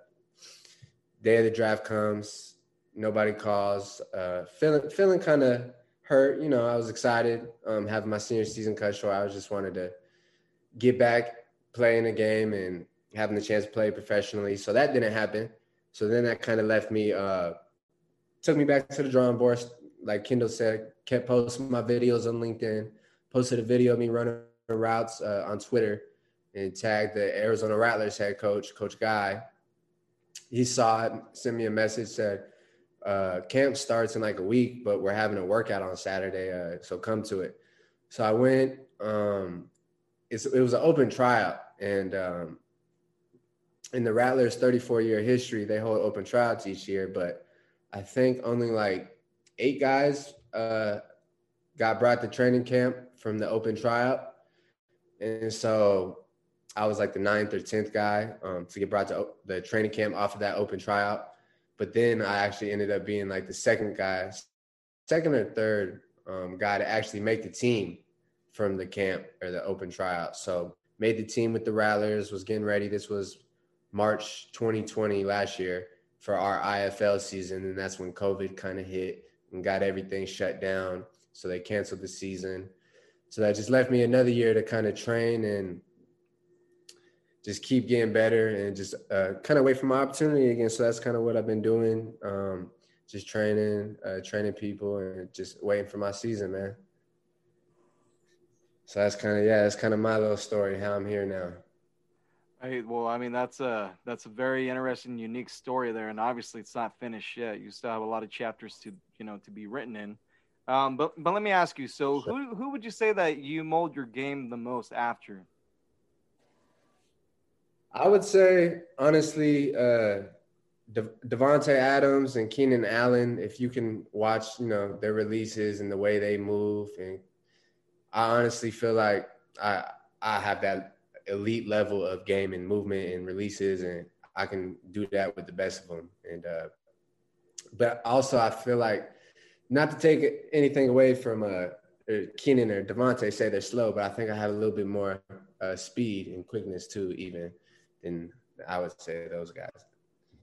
day of the draft comes. Nobody calls. Uh, feeling feeling kind of hurt. You know, I was excited um, having my senior season cut short. I was just wanted to get back playing a game and having the chance to play professionally. So that didn't happen. So then that kind of left me uh, took me back to the drawing board. Like Kendall said, kept posting my videos on LinkedIn. Posted a video of me running routes uh, on Twitter and tagged the Arizona Rattlers head coach, Coach Guy. He saw it, sent me a message, said, uh, camp starts in like a week, but we're having a workout on Saturday, uh, so come to it. So I went. Um, it was an open tryout, and um, in the Rattlers' 34 year history, they hold open tryouts each year, but I think only like eight guys uh, got brought to training camp from the open tryout. And so I was like the ninth or 10th guy um, to get brought to the training camp off of that open tryout. But then I actually ended up being like the second guy, second or third um, guy to actually make the team from the camp or the open tryout. So made the team with the Rattlers, was getting ready. This was March 2020 last year for our IFL season. And that's when COVID kind of hit and got everything shut down. So they canceled the season. So that just left me another year to kind of train and just keep getting better and just uh, kind of wait for my opportunity again. So that's kind of what I've been doing. Um, just training, uh, training people and just waiting for my season, man. So that's kind of, yeah, that's kind of my little story, how I'm here now. Hey, well, I mean that's a that's a very interesting, unique story there, and obviously it's not finished yet. You still have a lot of chapters to you know to be written in. Um, but but let me ask you. So who who would you say that you mold your game the most after? I would say honestly, uh, De- Davante Adams and Keenan Allen. If you can watch, you know their releases and the way they move, and I honestly feel like I I have that elite level of game and movement and releases, and I can do that with the best of them. And uh, but also, I feel like not to take anything away from uh, Keenan or Davante say they're slow, but I think I have a little bit more uh, speed and quickness too, even than I would say those guys.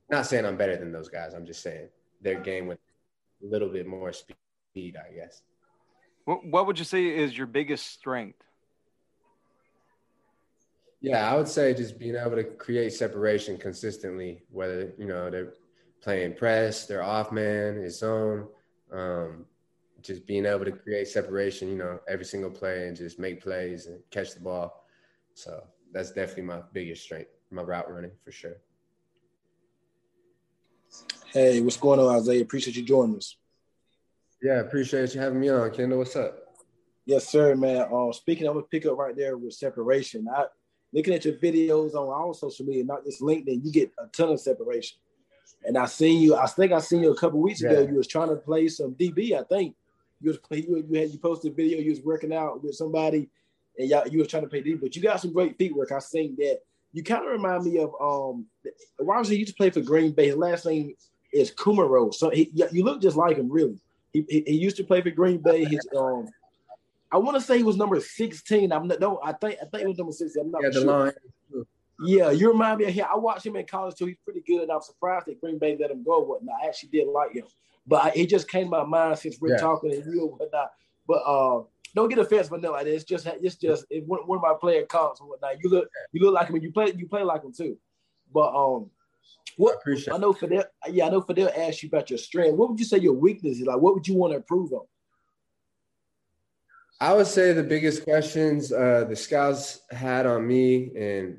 Not saying I'm better than those guys. I'm just saying their game with a little bit more speed, I guess. What would you say is your biggest strength? Yeah, I would say just being able to create separation consistently, whether you know they're playing press, they're off man, it's zone, um, just being able to create separation, you know, every single play and just make plays and catch the ball. So that's definitely my biggest strength, my route running for sure. Hey, what's going on, Isaiah? Appreciate you joining us. Yeah, appreciate you having me on, Kendall. What's up? Yes, sir, man. Uh, speaking, I'm gonna pick up right there with separation. I looking at your videos on all social media, not just LinkedIn, you get a ton of separation. And I seen you. I think I seen you a couple weeks yeah. ago. You was trying to play some DB. I think you was you, you had you posted a video. You was working out with somebody, and y'all, you was trying to play DB. But you got some great feet work. I seen that. You kind of remind me of um. Why was he used to play for Green Bay? His last name is Kumerow. So he, you look just like him, really. He, he, he used to play for Green Bay. His um I want to say he was number 16. I'm not, no, I think I think it was number 16. I'm not yeah, sure. The line. Yeah, you remind me of him. I watched him in college too. He's pretty good, and I'm surprised that Green Bay let him go. Whatnot, I actually did like him, but I, it just came to my mind since we're yeah. talking and you and whatnot. But uh, don't get for nothing like this. It's just it's just it, one, one of my player comps and whatnot. You look you look like him. And you play you play like him too. But um, what I, I know Fidel, yeah, I know Fidel asked you about your strength. What would you say your weakness is? Like, what would you want to improve on? I would say the biggest questions uh, the scouts had on me and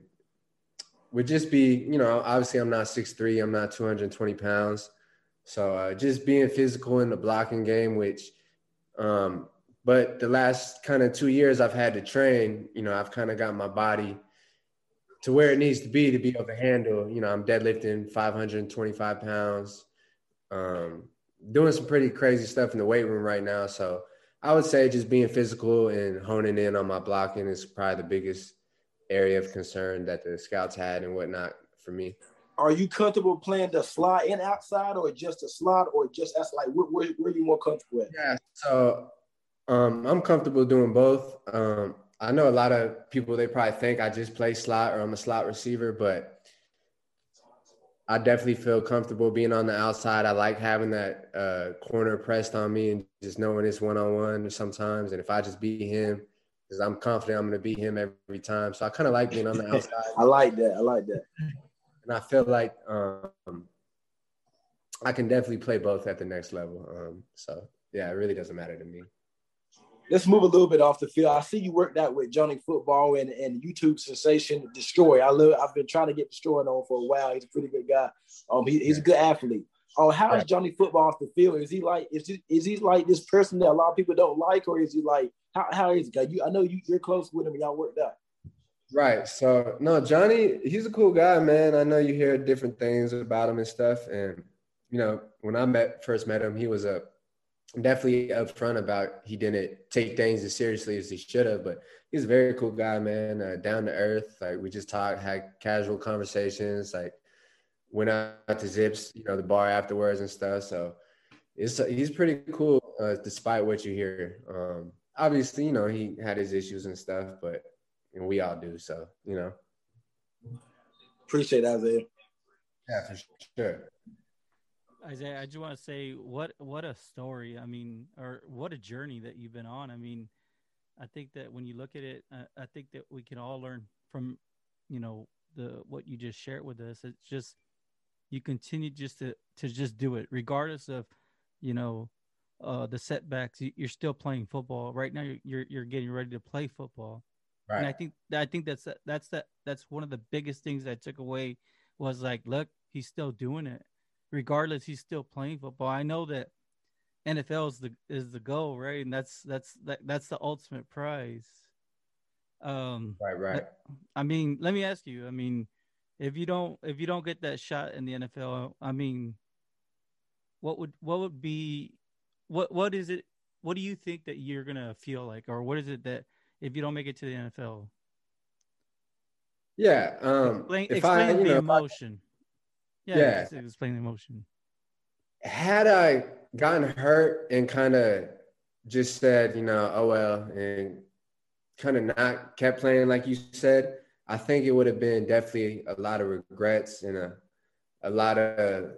would just be, you know, obviously I'm not 6'3", I'm not 220 pounds. So uh, just being physical in the blocking game, which, um, but the last kind of two years I've had to train, you know, I've kind of got my body to where it needs to be to be able to handle, you know, I'm deadlifting 525 pounds, um, doing some pretty crazy stuff in the weight room right now. So I would say just being physical and honing in on my blocking is probably the biggest area of concern that the scouts had and whatnot for me. Are you comfortable playing the slot in outside or just a slot or just that's like where, where, where are you more comfortable with? Yeah, so um, I'm comfortable doing both. Um, I know a lot of people they probably think I just play slot or I'm a slot receiver, but I definitely feel comfortable being on the outside. I like having that uh, corner pressed on me and just knowing it's one on one sometimes. And if I just beat him, because I'm confident I'm going to beat him every time. So I kind of like being on the outside. I like that. I like that. And I feel like um, I can definitely play both at the next level. Um, so yeah, it really doesn't matter to me. Let's move a little bit off the field. I see you worked out with Johnny Football and, and YouTube sensation Destroy. I love. I've been trying to get Destroy on for a while. He's a pretty good guy. Um, he, he's a good athlete. Oh, how is Johnny Football off the field? Is he like is he, is he like this person that a lot of people don't like, or is he like how how is he? You, I know you you're close with him. and Y'all worked out. Right. So no, Johnny, he's a cool guy, man. I know you hear different things about him and stuff. And you know, when I met first met him, he was a definitely upfront about he didn't take things as seriously as he should have. But he's a very cool guy, man. Uh, down to earth. Like we just talked, had casual conversations. Like went out to Zipps, you know, the bar afterwards and stuff. So it's he's pretty cool, uh, despite what you hear. Um, obviously, you know, he had his issues and stuff, but and we all do. So you know, appreciate that, Isaiah. Yeah, for sure. Isaiah, I just want to say what what a story. I mean, or what a journey that you've been on. I mean, I think that when you look at it, uh, I think that we can all learn from, you know, the what you just shared with us. It's just you continue just to to just do it, regardless of, you know, uh, the setbacks. You're still playing football right now. You're you're, you're getting ready to play football. Right. And I think I think that's that's that that's one of the biggest things I took away was like, look, he's still doing it, regardless. He's still playing football. I know that NFL is the is the goal, right? And that's that's that, that's the ultimate prize. Um, right, right. I mean, let me ask you. I mean, if you don't if you don't get that shot in the NFL, I mean, what would what would be what what is it? What do you think that you're gonna feel like, or what is it that if you don't make it to the NFL? Yeah. Um, explain, explain I, the know, emotion. Yeah. yeah. Explain the emotion. Had I gotten hurt and kind of just said, you know, oh well, and kind of not kept playing like you said, I think it would have been definitely a lot of regrets and a a lot of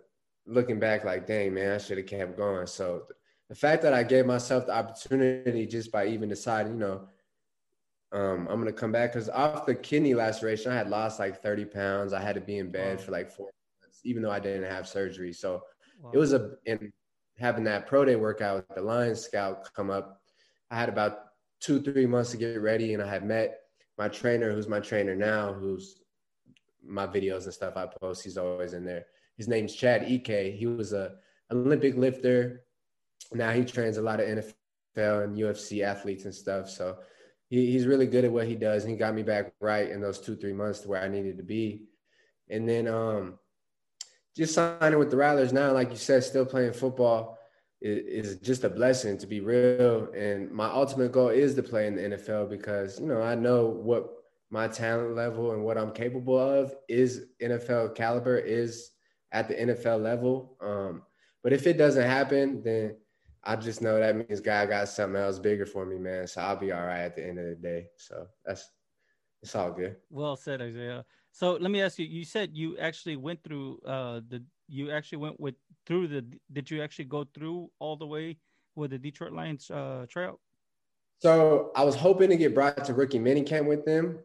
looking back like, dang man, I should have kept going. So the fact that I gave myself the opportunity just by even deciding, you know, um, I'm gonna come back because off the kidney laceration, I had lost like 30 pounds. I had to be in bed wow. for like four months, even though I didn't have surgery. So wow. it was a and having that pro day workout with the Lions Scout come up. I had about two, three months to get ready, and I had met my trainer, who's my trainer now, who's my videos and stuff I post. He's always in there. His name's Chad Ek. He was a Olympic lifter. Now he trains a lot of NFL and UFC athletes and stuff. So he, he's really good at what he does. He got me back right in those two, three months to where I needed to be. And then um, just signing with the Rattlers now, like you said, still playing football is, is just a blessing to be real. And my ultimate goal is to play in the NFL because, you know, I know what my talent level and what I'm capable of is NFL caliber, is at the NFL level. Um, but if it doesn't happen, then – I just know that means God got something else bigger for me, man. So I'll be all right at the end of the day. So that's it's all good. Well said, Isaiah. So let me ask you. You said you actually went through uh the you actually went with through the did you actually go through all the way with the Detroit Lions uh tryout? So I was hoping to get brought to rookie minicamp with them.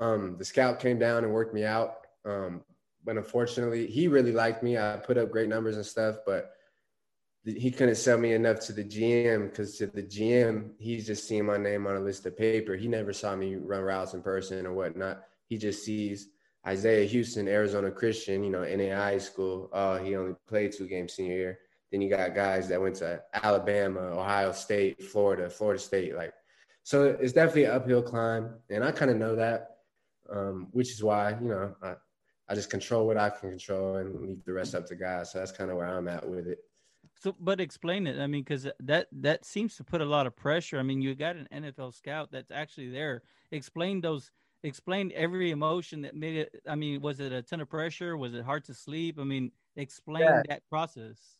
Um, the scout came down and worked me out. Um, but unfortunately, he really liked me. I put up great numbers and stuff, but he couldn't sell me enough to the GM because to the GM, he's just seeing my name on a list of paper. He never saw me run routes in person or whatnot. He just sees Isaiah Houston, Arizona Christian, you know, NAI school. Oh, he only played two games senior year. Then you got guys that went to Alabama, Ohio State, Florida, Florida State. Like, so it's definitely an uphill climb. And I kind of know that, um, which is why, you know, I, I just control what I can control and leave the rest up to God. So that's kind of where I'm at with it. So, but explain it. I mean, because that that seems to put a lot of pressure. I mean, you got an NFL scout that's actually there. Explain those. Explain every emotion that made it. I mean, was it a ton of pressure? Was it hard to sleep? I mean, explain yeah. that process.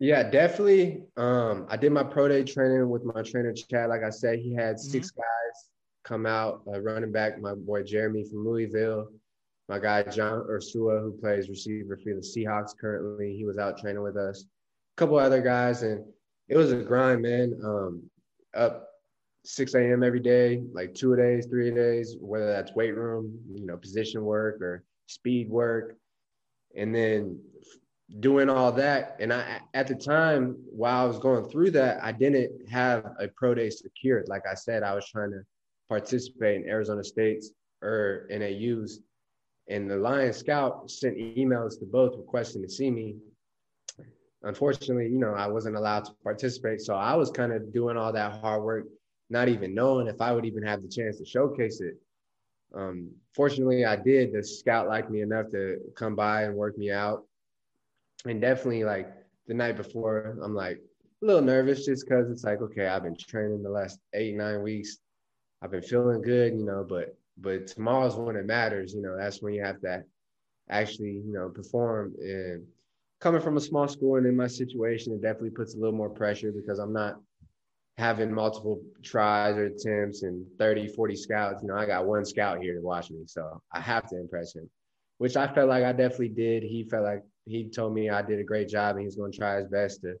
Yeah, definitely. Um, I did my pro day training with my trainer Chad. Like I said, he had mm-hmm. six guys come out. Uh, running back, my boy Jeremy from Louisville, my guy John Ursua, who plays receiver for the Seahawks currently. He was out training with us A couple other guys, and it was a grind, man. Um, up 6 a.m. every day, like two days, three days, whether that's weight room, you know, position work or speed work. And then doing all that, and I at the time while I was going through that, I didn't have a pro day secured. Like I said, I was trying to participate in Arizona State's or NAU's, and the Lion Scout sent emails to both requesting to see me. Unfortunately, you know, I wasn't allowed to participate, so I was kind of doing all that hard work, not even knowing if I would even have the chance to showcase it. Um, fortunately, I did. The scout liked me enough to come by and work me out. And definitely, like the night before, I'm like a little nervous just because it's like, okay, I've been training the last eight, nine weeks. I've been feeling good, you know, but but tomorrow's when it matters, you know, that's when you have to actually, you know, perform. And coming from a small school and in my situation, it definitely puts a little more pressure because I'm not having multiple tries or attempts and 30, 40 scouts, you know, I got one scout here to watch me. So I have to impress him, which I felt like I definitely did. He felt like he told me I did a great job and he's going to try his best to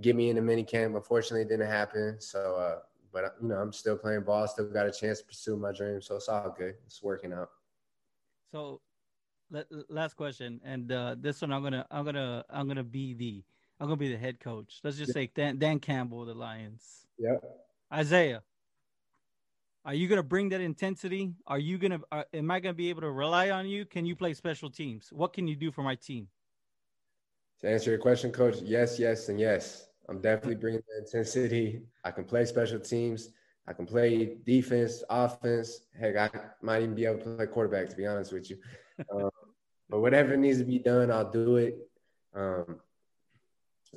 get me in the mini camp. Unfortunately, it didn't happen. So, uh, but you know, I'm still playing ball, still got a chance to pursue my dream. So it's all good. It's working out. So, last question, and uh, this one I'm gonna, I'm gonna, I'm gonna be the I'm gonna be the head coach. Let's just say Dan, Dan Campbell, the Lions. Yep. Isaiah, are you gonna bring that intensity? Are you gonna? Are, am I gonna be able to rely on you? Can you play special teams? What can you do for my team? To answer your question, Coach, yes, yes, and yes. I'm definitely bringing the intensity. I can play special teams. I can play defense, offense. Heck, I might even be able to play quarterback. To be honest with you, um, but whatever needs to be done, I'll do it. Um,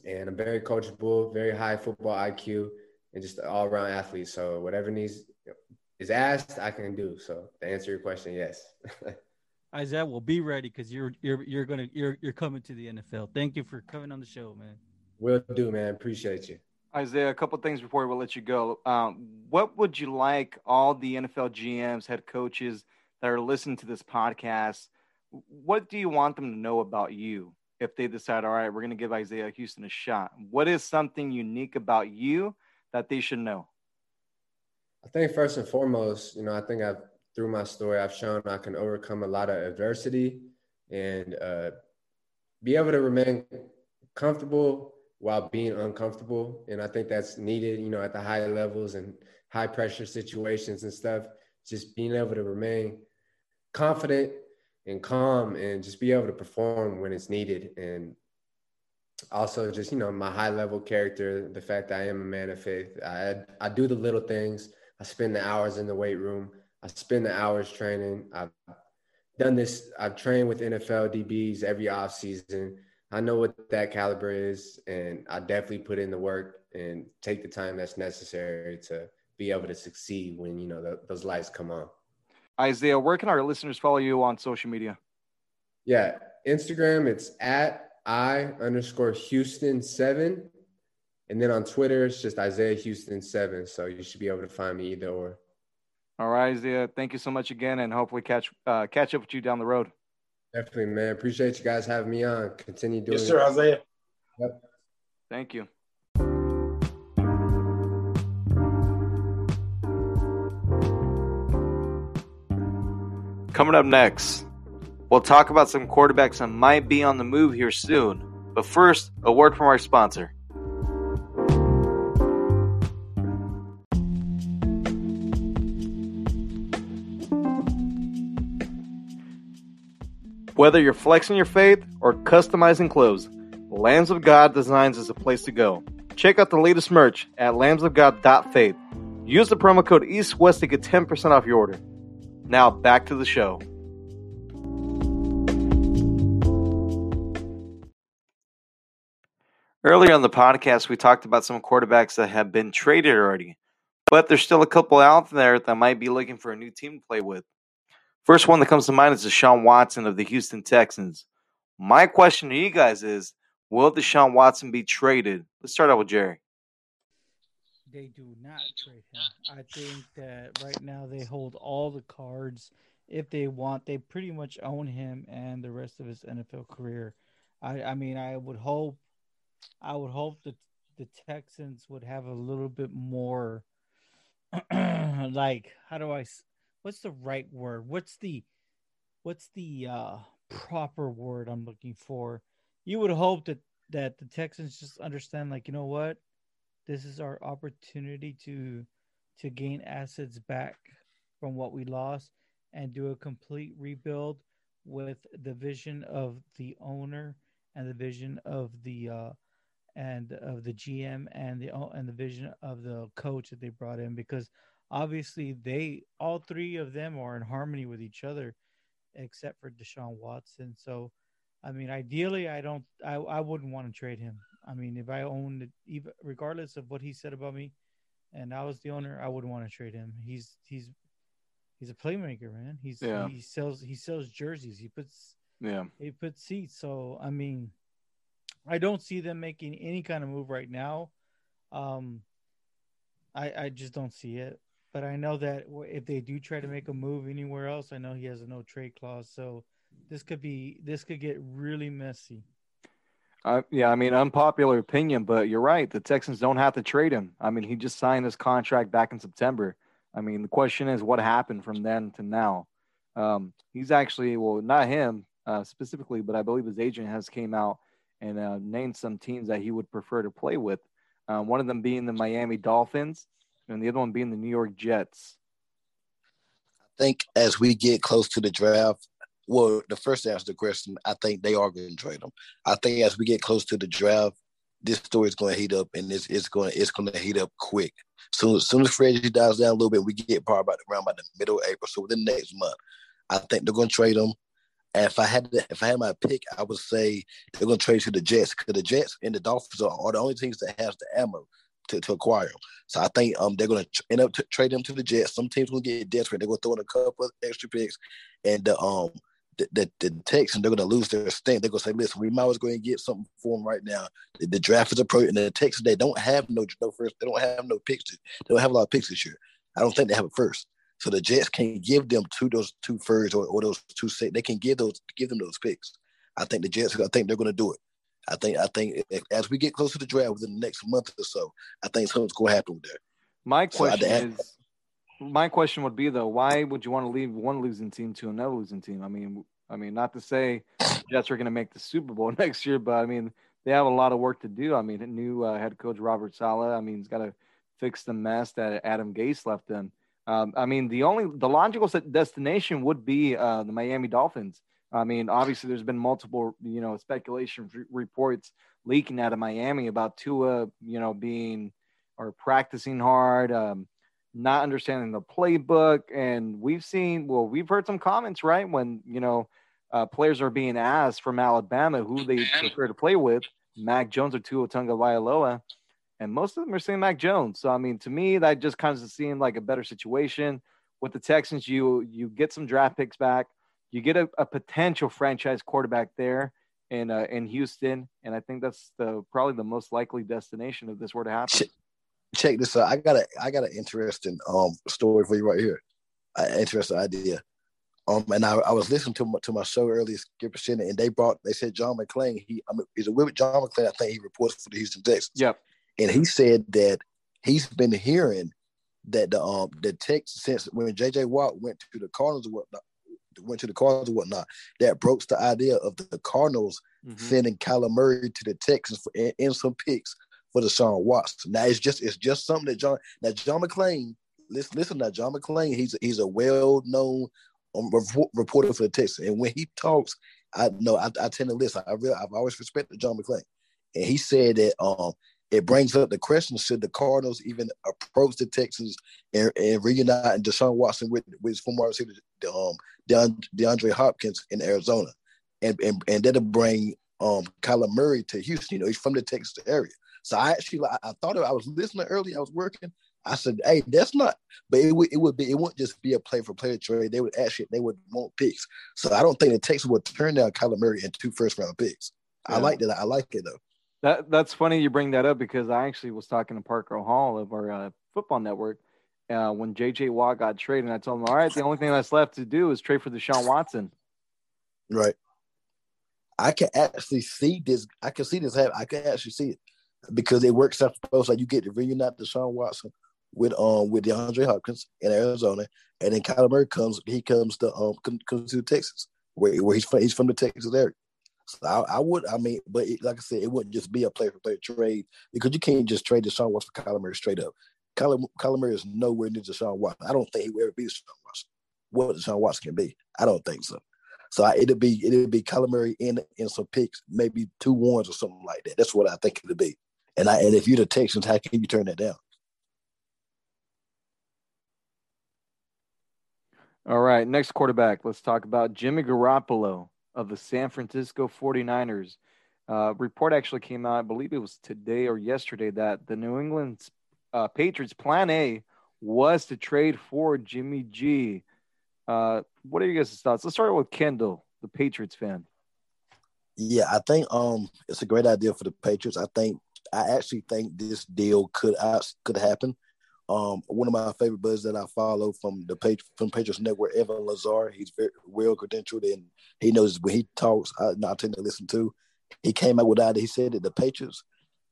and I'm very coachable, very high football IQ, and just an all around athlete. So whatever needs is asked, I can do. So to answer your question, yes. Isaiah, will be ready because you're you're you're gonna you're you're coming to the NFL. Thank you for coming on the show, man. Will do, man. Appreciate you. Isaiah, a couple things before we let you go. Um, what would you like all the NFL GMs, head coaches that are listening to this podcast? What do you want them to know about you? If they decide, all right, we're going to give Isaiah Houston a shot? What is something unique about you that they should know? I think first and foremost, you know, I think I've through my story, I've shown I can overcome a lot of adversity and uh, be able to remain comfortable while being uncomfortable. And I think that's needed, you know, at the high levels and high pressure situations and stuff. Just being able to remain confident and calm and just be able to perform when it's needed. And also just, you know, my high level character, the fact that I am a man of faith. I, I do the little things. I spend the hours in the weight room. I spend the hours training. I've done this. I've trained with NFL DBs every off season. I know what that caliber is, and I definitely put in the work and take the time that's necessary to be able to succeed when you know the, those lights come on. Isaiah, where can our listeners follow you on social media? Yeah, Instagram, it's at I underscore Houston seven. And then on Twitter, it's just Isaiah Houston seven. So you should be able to find me either or. All right, Isaiah. Thank you so much again, and hopefully catch uh, catch up with you down the road. Definitely, man. Appreciate you guys having me on. Continue doing. Yes, sir, Isaiah. Yep. Thank you. Coming up next, we'll talk about some quarterbacks that might be on the move here soon. But first, a word from our sponsor. Whether you're flexing your faith or customizing clothes, Lambs of God Designs is a place to go. Check out the latest merch at lambsofgod.faith. Use the promo code EastWest to get 10% off your order. Now back to the show. Earlier on the podcast, we talked about some quarterbacks that have been traded already, but there's still a couple out there that might be looking for a new team to play with. First one that comes to mind is Deshaun Watson of the Houston Texans. My question to you guys is Will Deshaun Watson be traded? Let's start out with Jerry they do not trade him. I think that right now they hold all the cards. If they want, they pretty much own him and the rest of his NFL career. I, I mean, I would hope, I would hope that the Texans would have a little bit more, like, how do I, what's the right word? What's the, what's the uh, proper word I'm looking for? you would hope that that the Texans just understand, like, you know what, this is our opportunity to to gain assets back from what we lost and do a complete rebuild with the vision of the owner and the vision of the uh and of the GM and the and the vision of the coach that they brought in because obviously they all three of them are in harmony with each other except for Deshaun Watson. So I mean ideally I don't I, I wouldn't want to trade him. I mean if I owned it even regardless of what he said about me and I was the owner, I wouldn't want to trade him. He's he's he's a playmaker, man. He's Yeah. he sells he sells jerseys. He puts Yeah. he puts seats. So I mean, I don't see them making any kind of move right now. Um, I I just don't see it. But I know that if they do try to make a move anywhere else, I know he has a no trade clause. So this could be this could get really messy. Uh, yeah, I mean, unpopular opinion, but you're right. The Texans don't have to trade him. I mean, he just signed his contract back in September. I mean, the question is what happened from then to now. Um, he's actually, well, not him uh, specifically, but I believe his agent has came out and uh, named some teams that he would prefer to play with. Um, one of them being the Miami Dolphins, and the other one being the New York Jets. I think as we get close to the draft, well, the first answer to the question, I think they are going to trade them. I think as we get close to the draft, this story is going to heat up, and it's it's going it's going to heat up quick. So as soon as agency dies down a little bit, we get probably about around about the middle of April. So within the next month, I think they're going to trade them. And if I had if I had my pick, I would say they're going to trade to the Jets because the Jets and the Dolphins are, are the only teams that has the ammo to, to acquire them. So I think um they're going to end up t- trading them to the Jets. Some teams will get desperate. They're going to throw in a couple of extra picks, and the um the, the, the Texans they're going to lose their stink. They're going to say, "Listen, we might as well go and get something for them right now." The, the draft is approaching. The Texans they don't have no no first. They don't have no picks. to- They don't have a lot of picks this year. I don't think they have a first. So the Jets can give them two those two firsts or, or those two six. They can give those give them those picks. I think the Jets. I think they're going to do it. I think I think as we get closer to the draft within the next month or so, I think something's going to happen there. My So I- question is, my question would be though, why would you want to leave one losing team to another losing team? I mean, I mean, not to say Jets are going to make the Super Bowl next year, but I mean, they have a lot of work to do. I mean, new uh, head coach Robert Saleh. I mean, he's got to fix the mess that Adam Gase left them. Um, I mean, the only the logical destination would be uh, the Miami Dolphins. I mean, obviously, there's been multiple, you know, speculation re- reports leaking out of Miami about Tua, you know, being or practicing hard, um, not understanding the playbook, and we've seen, well, we've heard some comments, right, when you know uh, players are being asked from Alabama who they prefer to play with, Mac Jones or Tua Tagovailoa, and most of them are saying Mac Jones. So I mean, to me, that just kind of seemed like a better situation with the Texans. You you get some draft picks back, you get a, a potential franchise quarterback there in uh, in Houston, and I think that's the probably the most likely destination if this were to happen. Check this out. I got a I got an interesting um story for you right here. An interesting idea. Um, and I, I was listening to my, to my show earlier, Skip and Shannon, and they brought they said John McClain. He I mean, is it with John McClain? I think he reports for the Houston Texans. Yep. And he said that he's been hearing that the um the Texans since when JJ Watt went to the Cardinals or whatnot, went to the Cardinals or whatnot, that broke the idea of the Cardinals Mhm. sending Kyler Murray to the Texans for in some picks for Deshaun Watson. Now it's just it's just something that John now John McClain listen listen now John McClain he's he's a well known um, report, reporter for the Texans and when he talks I know I, I tend to listen I really I've always respected John McClain and he said that um it brings up the question should the Cardinals even approach the Texans and, and reunite Deshaun Watson with with his former receiver um DeAndre Hopkins in Arizona and and, and that'll bring um Kyler Murray to Houston. You know, he's from the Texas area. So I actually I, I thought of, I was listening early, I was working. I said, hey, that's not, but it would it would be it wouldn't just be a play for player trade. They would actually they would want picks. So I don't think the Texans would turn down Kyler Murray and two first round picks. I like that. I like it though. That that's funny you bring that up because I actually was talking to Parker Hall of our uh, football network uh, when JJ Watt got traded, and I told him, "All right, the only thing that's left to do is trade for Deshaun Watson." Right. I can actually see this. I can see this happen. I can actually see it because it works out both. Like you get to reunite Deshaun Watson with um with DeAndre Hopkins in Arizona, and then Kyler Murray comes. He comes to um comes to Texas, where, where he's from. He's from the Texas area. So I, I would, I mean, but it, like I said, it wouldn't just be a player for player trade because you can't just trade Deshaun Watson for Kyler Murray straight up. Kyler, Kyler Murray is nowhere near Deshaun Watson. I don't think he will ever be Deshaun Watson. What Deshaun Watson can be, I don't think so. So I, it'll be it'll be Kyler Murray in in some picks, maybe two ones or something like that. That's what I think it'll be. And I and if you're the Texans, how can you turn that down? All right, next quarterback. Let's talk about Jimmy Garoppolo of the San Francisco 49ers. Uh, report actually came out, I believe it was today or yesterday, that the New England uh, Patriots' plan A was to trade for Jimmy G. Uh, what are you guys' thoughts? Let's start with Kendall, the Patriots fan. Yeah, I think um it's a great idea for the Patriots. I think I actually think this deal could could happen. Um, one of my favorite buddies that I follow from the page from Patriots Network, Evan Lazar. He's very well credentialed and he knows when he talks. I, I tend to listen to. He came out with that. He said that the Patriots,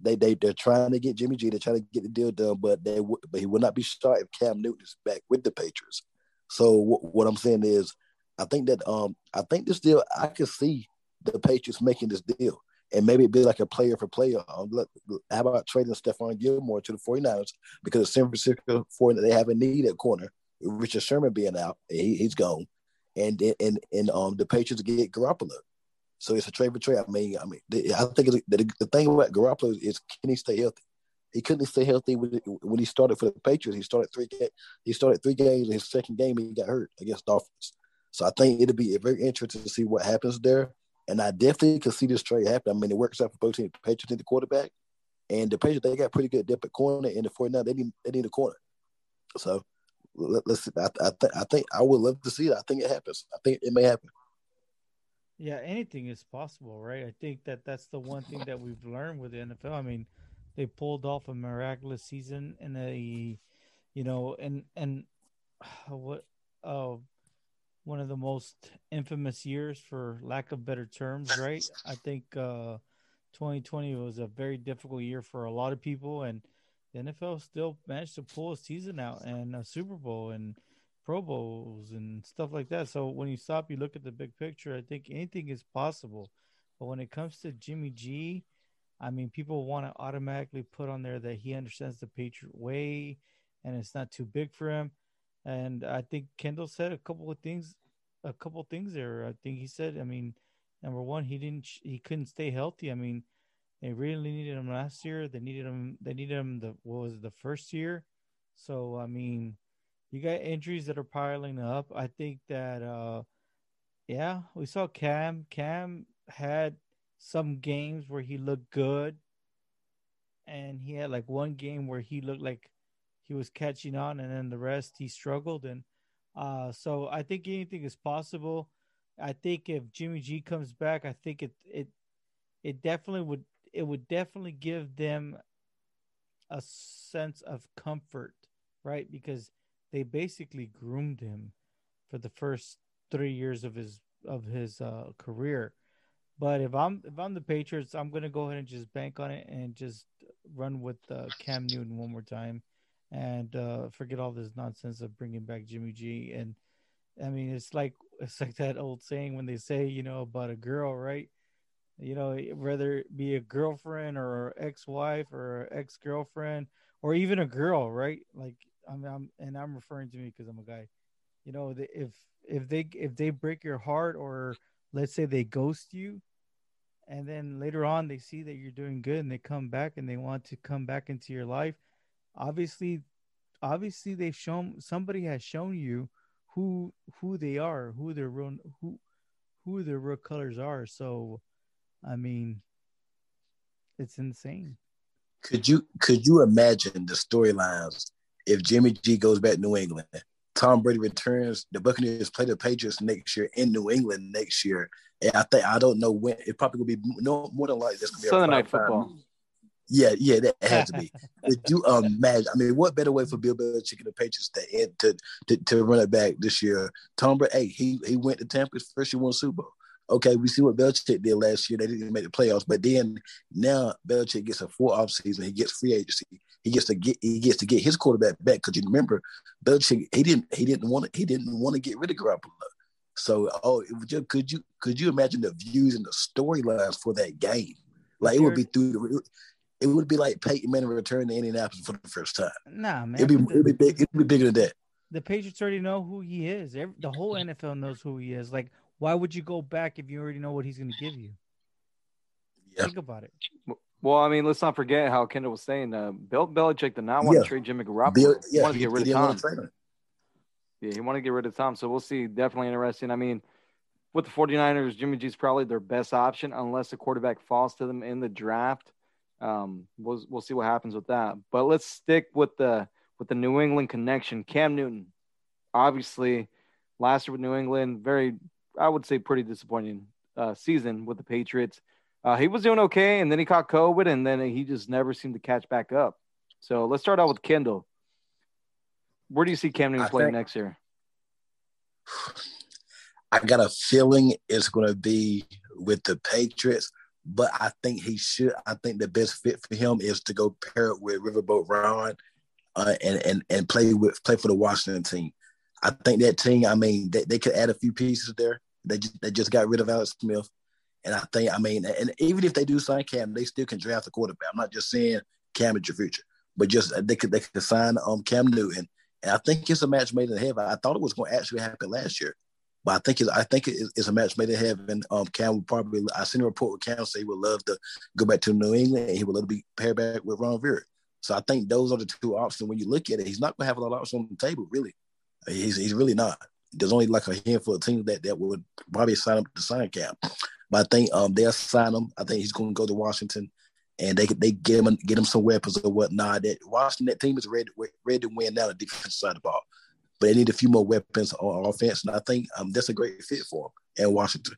they they they're trying to get Jimmy G. They're trying to get the deal done, but they but he will not be shot if Cam Newton is back with the Patriots. So w- what I'm saying is, I think that um I think this deal I can see the Patriots making this deal and maybe it'd be like a player for player. Um, how about trading Stephon Gilmore to the 49ers because the San Francisco 49ers, they have a need at corner. Richard Sherman being out, he, he's gone, and and and um the Patriots get Garoppolo. So it's a trade for trade. I mean, I mean, I think the, the thing about Garoppolo is can he stay healthy? He couldn't stay healthy when he started for the Patriots. He started three he started three games. His second game, he got hurt against Dolphins. So I think it'll be very interesting to see what happens there. And I definitely could see this trade happen. I mean, it works out for both teams. The Patriots need the quarterback, and the Patriots they got pretty good depth at corner, and the 49 they need they need a corner. So let, us see. I, I, th- I think I would love to see it. I think it happens. I think it may happen. Yeah, anything is possible, right? I think that that's the one thing that we've learned with the NFL. I mean, they pulled off a miraculous season in a, you know, and and what, uh, one of the most infamous years for lack of better terms, right? I think uh, 2020 was a very difficult year for a lot of people, and the NFL still managed to pull a season out and a Super Bowl and Pro Bowls and stuff like that. So when you stop, you look at the big picture. I think anything is possible, but when it comes to Jimmy G, I mean, people want to automatically put on there that he understands the Patriot way and it's not too big for him. And I think Kendall said a couple of things, a couple things there. I think he said, I mean, number one, he didn't, he couldn't stay healthy. I mean, they really needed him last year. They needed him. They needed him. The what was it, the first year? So I mean, you got injuries that are piling up. I think that, uh yeah, we saw Cam. Cam had some games where he looked good, and he had like one game where he looked like he was catching on, and then the rest he struggled. And uh, so I think anything is possible. I think if Jimmy G comes back, I think it it it definitely would it would definitely give them a sense of comfort, right? Because they basically groomed him for the first three years of his of his uh, career. But if I'm if I'm the Patriots, I'm gonna go ahead and just bank on it and just run with uh, Cam Newton one more time and uh, forget all this nonsense of bringing back Jimmy G. And I mean, it's like it's like that old saying when they say, you know, about a girl, right? You know, whether it be a girlfriend or ex-wife or ex-girlfriend or even a girl, right? Like I'm, I'm and I'm referring to me because I'm a guy. You know, if if they if they break your heart or let's say they ghost you, and then later on they see that you're doing good and they come back and they want to come back into your life obviously obviously they've shown somebody has shown you who who they are, who their real who who their real colors are. So, I mean, it's insane. Could you could you imagine the storylines if Jimmy G goes back to New England? Tom Brady returns. The Buccaneers play the Patriots next year in New England next year. And I think I don't know when. It probably will be no more than likely. This could be Sunday night football. Yeah, yeah, that has to be. Could you imagine? I mean, what better way for Bill Belichick and the Patriots to to, to, to run it back this year? Tom Brady, hey, he he went to Tampa first year won Super Bowl. Okay, we see what Belichick did last year. They didn't make the playoffs, but then now Belichick gets a full offseason. He gets free agency. He gets to get he gets to get his quarterback back because you remember Belichick he didn't he didn't want to, he didn't want to get rid of Garoppolo. So, oh, just, could you could you imagine the views and the storylines for that game? Like it would be through the. It would be like Peyton Manning returning to Indianapolis for the first time. Nah, man. It'd be, it'd be big. It'd be bigger than that. The Patriots already know who he is. Every, the whole NFL knows who he is. Like, why would you go back if you already know what he's going to give you? Yeah. Think about it. Well, I mean, let's not forget how Kendall was saying. Uh, Bill Belichick did not want Yeah. to trade Jimmy Garoppolo. Bill, he yeah, wanted to get rid of Tom. want to. Yeah, he wanted to get rid of Tom. So we'll see. Definitely interesting. I mean, with the 49ers, Jimmy G's probably their best option unless the quarterback falls to them in the draft. Um, we'll we'll see what happens with that. But let's stick with the with the New England connection. Cam Newton, obviously, last year with New England, very I would say pretty disappointing uh, season with the Patriots. Uh, he was doing okay, and then he caught COVID, and then he just never seemed to catch back up. So let's start out with Kendall. Where do you see Cam Newton I playing think- next year? I got a feeling it's going to be with the Patriots, but I think he should. I think the best fit for him is to go pair it with Riverboat Ron, uh, and and and play with play for the Washington team. I think that team. I mean, they, they could add a few pieces there. They just, they just got rid of Alex Smith, and I think. I mean, and even if they do sign Cam, they still can draft a quarterback. I'm not just saying Cam is your future, but just uh, they could they could sign um Cam Newton, and I think it's a match made in heaven. I thought it was going to actually happen last year. But I think it's, I think it's a match made in heaven. Um, Cam would probably. I seen a report with Cam say he would love to go back to New England and he would love to be paired back with Ron Rivera. So I think those are the two options. When you look at it, he's not going to have a lot of options on the table. Really, he's he's really not. There's only like a handful of teams that, that would probably sign him to sign Cam. But I think um they'll sign him. I think he's going to go to Washington, and they they get him get him some weapons or whatnot. That Washington that team is ready ready to win now the defensive side of the ball but they need a few more weapons on offense, and I think um, that's a great fit for him in Washington.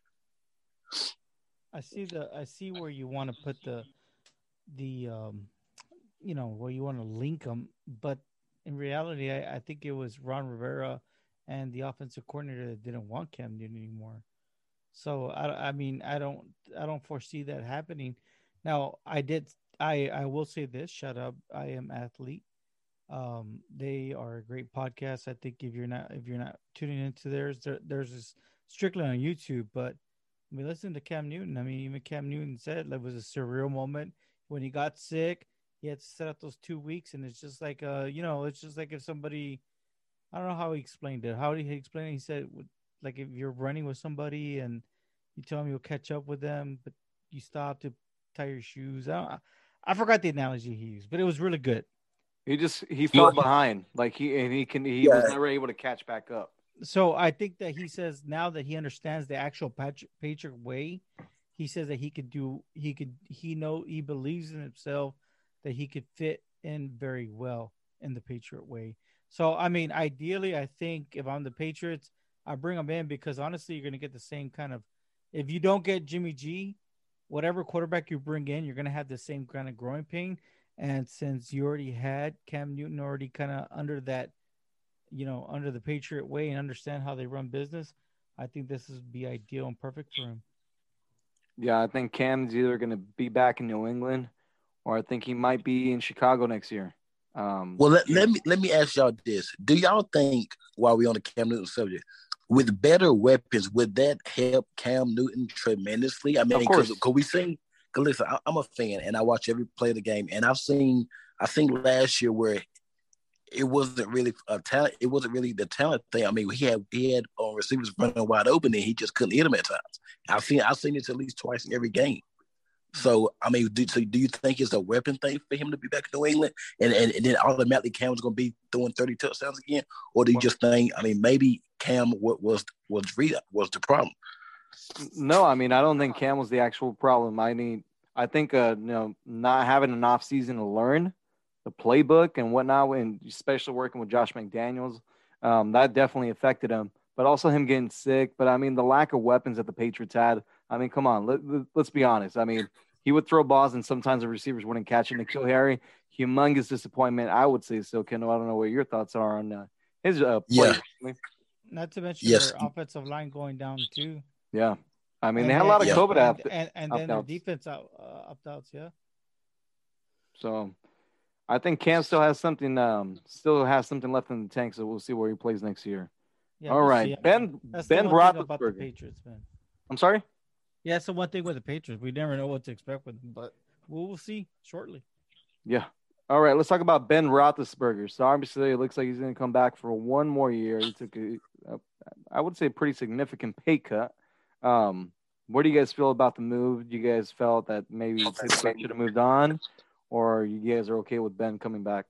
I see the I see where you want to put the the um you know where you want to link them, but in reality, I, I think it was Ron Rivera and the offensive coordinator that didn't want Cam Newton anymore. So I I mean I don't I don't foresee that happening. Now I did I I will say this. Shut up. I am athlete. Um, they are a great podcast. I think if you're not if you're not tuning into theirs, there, there's this strictly on YouTube, but I mean, listen to Cam Newton. I mean, even Cam Newton said that was a surreal moment when he got sick. He had to set up those two weeks, and it's just like, uh, you know, it's just like if somebody, I don't know how he explained it. How did he explain it? He said, like, if you're running with somebody and you tell them you'll catch up with them, but you stop to tie your shoes. I, I forgot the analogy he used, but it was really good. He just he fell behind, like he and he can he was never able to catch back up. so I think that he says now that he understands the actual Patrick, Patriot way, he says that he could do he could he know he believes in himself that he could fit in very well in the Patriot way. So I mean, ideally, I think if I'm the Patriots, I bring him in because honestly, you're going to get the same kind of. If you don't get Jimmy G, whatever quarterback you bring in, you're going to have the same kind of growing pain. And since you already had Cam Newton already kind of under that you know, under the Patriot way and understand how they run business, I think this would be ideal and perfect for him. Yeah, I think Cam's either going to be back in New England, or I think he might be in Chicago next year. Um, Well, let, let me let me ask y'all this: Do y'all think, while we're on the Cam Newton subject, with better weapons, would that help Cam Newton tremendously? I mean, course. because we seen, cause listen, I, I'm a fan and I watch every play of the game, and I've seen, I think last year where it wasn't really a talent. It wasn't really the talent thing. I mean, he had he had uh, receivers running wide open, and he just couldn't hit them at times. I've seen I've seen this at least twice in every game. So I mean, do, so do you think it's a weapon thing for him to be back in New England, and and, and then automatically Cam's going to be throwing thirty touchdowns again, or do you just think? I mean, maybe Cam was was was the problem? No, I mean I don't think Cam was the actual problem. I mean I think uh you know not having an off season to learn the playbook and whatnot, and especially working with Josh McDaniels, um, that definitely affected him. But also him getting sick. But I mean the lack of weapons that the Patriots had. I mean, come on, let, let- let's be honest. I mean he would throw balls and sometimes the receivers wouldn't catch it. N'Keal Harry, humongous disappointment. I would say so. Kendall, I don't know what your thoughts are on uh, his uh, play. Yeah. Not to mention Yes. their offensive line going down too. Yeah. I mean, And they had a lot of Yeah. COVID and, opt- and, and then opt-outs. defense out uh, opt outs. Yeah. So I think Cam still has something um still has something left in the tank, so we'll see where he plays next year. Yeah, All right, see. Ben That's Ben the one thing about the Roethlisberger. Patriots, man. I'm sorry. Yeah, So one thing with the Patriots. We never know what to expect with them, but we'll, we'll see shortly. Yeah. All right, let's talk about Ben Roethlisberger. So obviously, it looks like he's going to come back for one more year. He took a, a I would say, a pretty significant pay cut. Um, what do you guys feel about the move? Do you guys felt that maybe Pittsburgh should have moved on, or you guys are okay with Ben coming back?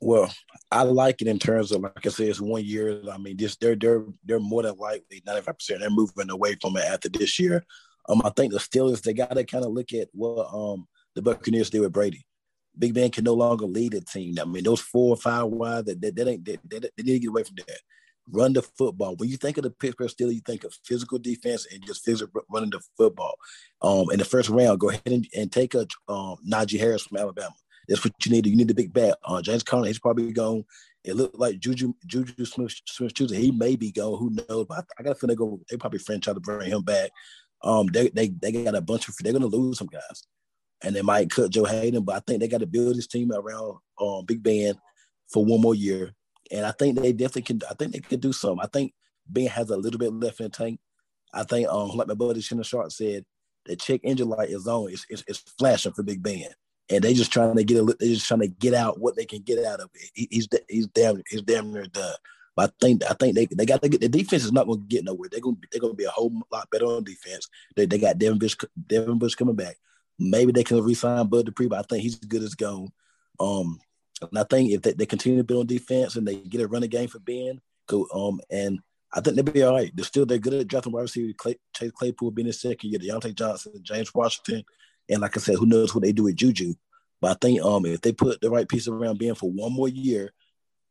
Well, I like it in terms of like I said, it's one year. I mean, just they're they're they're more than likely ninety five percent they're moving away from it after this year. Um, I think the Steelers they got to kind of look at what um the Buccaneers did with Brady. Big Ben can no longer lead a team. I mean, those four or five wide that that, that ain't they, they, they need to get away from that. Run the football. When you think of the Pittsburgh Steelers, you think of physical defense and just physical running the football. Um, in the first round, go ahead and, and take a um, Najee Harris from Alabama. That's what you need. You need the big bat. Uh, James Conner, he's probably gone. It looked like Juju Juju Smith Smith Schuster. He may be gone. Who knows? But I, I got to feel they go. They probably try to bring him back. Um, they they they got a bunch of. They're gonna lose some guys, and they might cut Joe Haden. But I think they got to build this team around um Big Ben for one more year. And I think they definitely can. I think they can do something. I think Ben has a little bit left in the tank. I think, um, like my buddy Shannon Sharpe said, the check engine light is on. It's, it's, it's flashing for Big Ben, and they just trying to get a. They just trying to get out what they can get out of it. He, he's he's damn he's damn near done. But I think I think they they got to get the defense is not going to get nowhere. They're going to they're going to be a whole lot better on defense. They they got Devin Bush Devin Bush coming back. Maybe they can resign Bud Dupree, but I think he's good as gone. Um, and I think if they, they continue to build on defense and they get a running game for Ben, um, and I think they'll be all right. They're still they're good at drafting wide receiver. Clay, Chase Claypool being in second year, Diontae Johnson, James Washington, and like I said, who knows what they do with Juju. But I think um, if they put the right piece around Ben for one more year,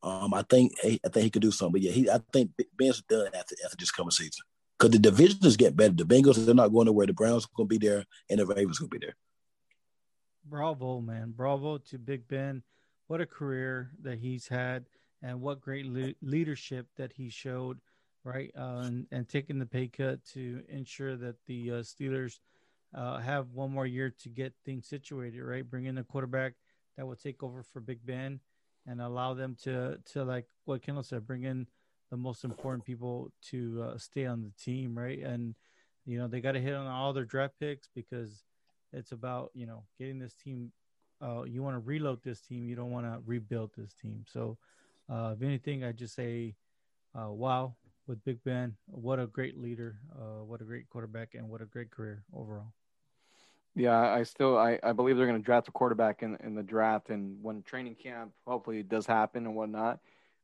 um, I think I think he could do something. But yeah, he I think Ben's done after after this coming season because the divisions get better. The Bengals they're not going nowhere. The Browns are going to be there, and the Ravens going to be there. Bravo, man. Bravo to Big Ben. What a career that he's had, and what great le- leadership that he showed, right? Uh, and, and taking the pay cut to ensure that the uh, Steelers uh, have one more year to get things situated, right? Bring in a quarterback that will take over for Big Ben and allow them to, to like what Kendall said, bring in the most important people to uh, stay on the team, right? And, you know, they got to hit on all their draft picks because it's about, you know, getting this team uh, you want to reload this team. You don't want to rebuild this team. So, uh, if anything, I just say, uh, wow, with Big Ben, what a great leader, uh, what a great quarterback, and what a great career overall. Yeah, I still I, I believe they're going to draft a quarterback in, in the draft, and when training camp hopefully it does happen and whatnot.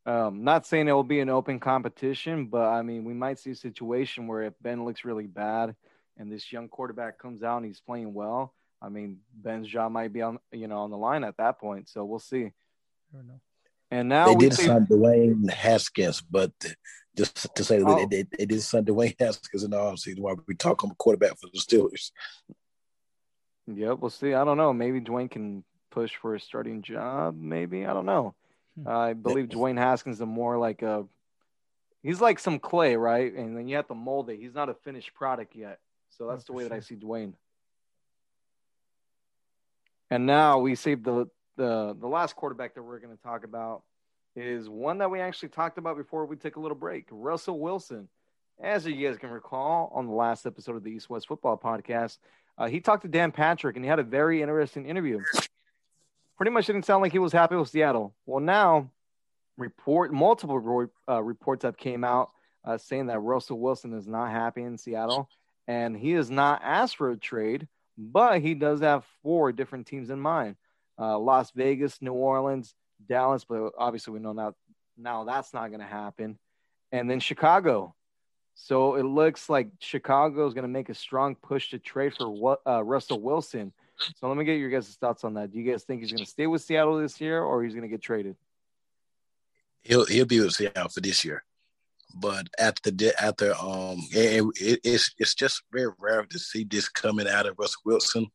Um, not saying it will be an open competition, but I mean we might see a situation where if Ben looks really bad and this young quarterback comes out and he's playing well, I mean, Ben's job might be on you know on the line at that point. So we'll see. And now they did see- sign Dwayne Haskins, but just to say that Oh. they, they, they did sign Dwayne Haskins in the offseason while we talk on the quarterback for the Steelers. Yep, we'll see. I don't know. Maybe Dwayne can push for a starting job. Maybe I don't know. I believe Dwayne Haskins is more like a. He's like some clay, right? And then you have to mold it. He's not a finished product yet. So that's the way that I see Dwayne. And now we see the the the last quarterback that we're going to talk about is one that we actually talked about before we took a little break. Russell Wilson. As you guys can recall on the last episode of the East West Football Podcast, uh, he talked to Dan Patrick and he had a very interesting interview. Pretty much didn't sound like he was happy with Seattle. Well, now report multiple uh, reports have came out uh, saying that Russell Wilson is not happy in Seattle and he has not asked for a trade, but he does have four different teams in mind: uh, Las Vegas, New Orleans, Dallas. But obviously, we know now now that's not going to happen, and then Chicago. So it looks like Chicago is going to make a strong push to trade for what uh, Russell Wilson. So let me get your guys' thoughts on that. Do you guys think he's going to stay with Seattle this year, or he's going to get traded? He'll he'll be with Seattle for this year, but after the after um it, it, it's it's just very rare to see this coming out of Russell Wilson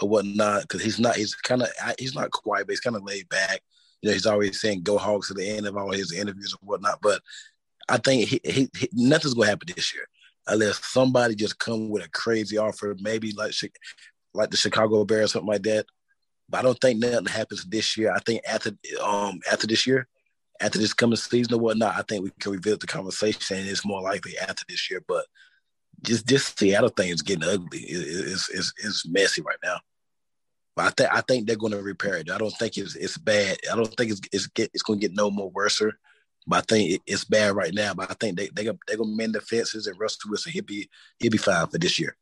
or whatnot because he's not he's kind of he's not quiet but he's kind of laid back. You know he's always saying "Go Hawks" at the end of all his interviews and whatnot. But I think he, he, he nothing's gonna happen this year unless somebody just come with a crazy offer, maybe like like the Chicago Bears, something like that. But I don't think nothing happens this year. I think after um after this year, after this coming season or whatnot, I think we can revisit the conversation. And it's more likely after this year, but just this Seattle thing is getting ugly. It, it's, it's it's messy right now. But I think I think they're going to repair it. I don't think it's it's bad. I don't think it's it's get it's going to get no more worse. But I think it, it's bad right now. But I think they they they're going to mend the fences and Russell Wilson he'll be he'll be fine for this year.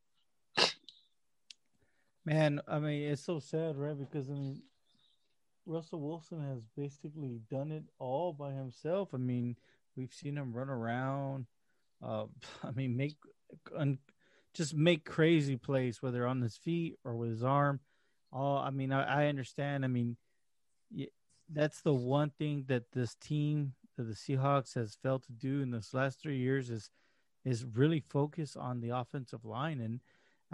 Man, I mean it's so sad, right? Because I mean Russell Wilson has basically done it all by himself. I mean, we've seen him run around. Uh, I mean, make un, just make crazy plays, whether on his feet or with his arm. Oh, I mean, I, I understand. I mean, that's the one thing that this team, that the Seahawks, has failed to do in this last three years is is really focus on the offensive line. And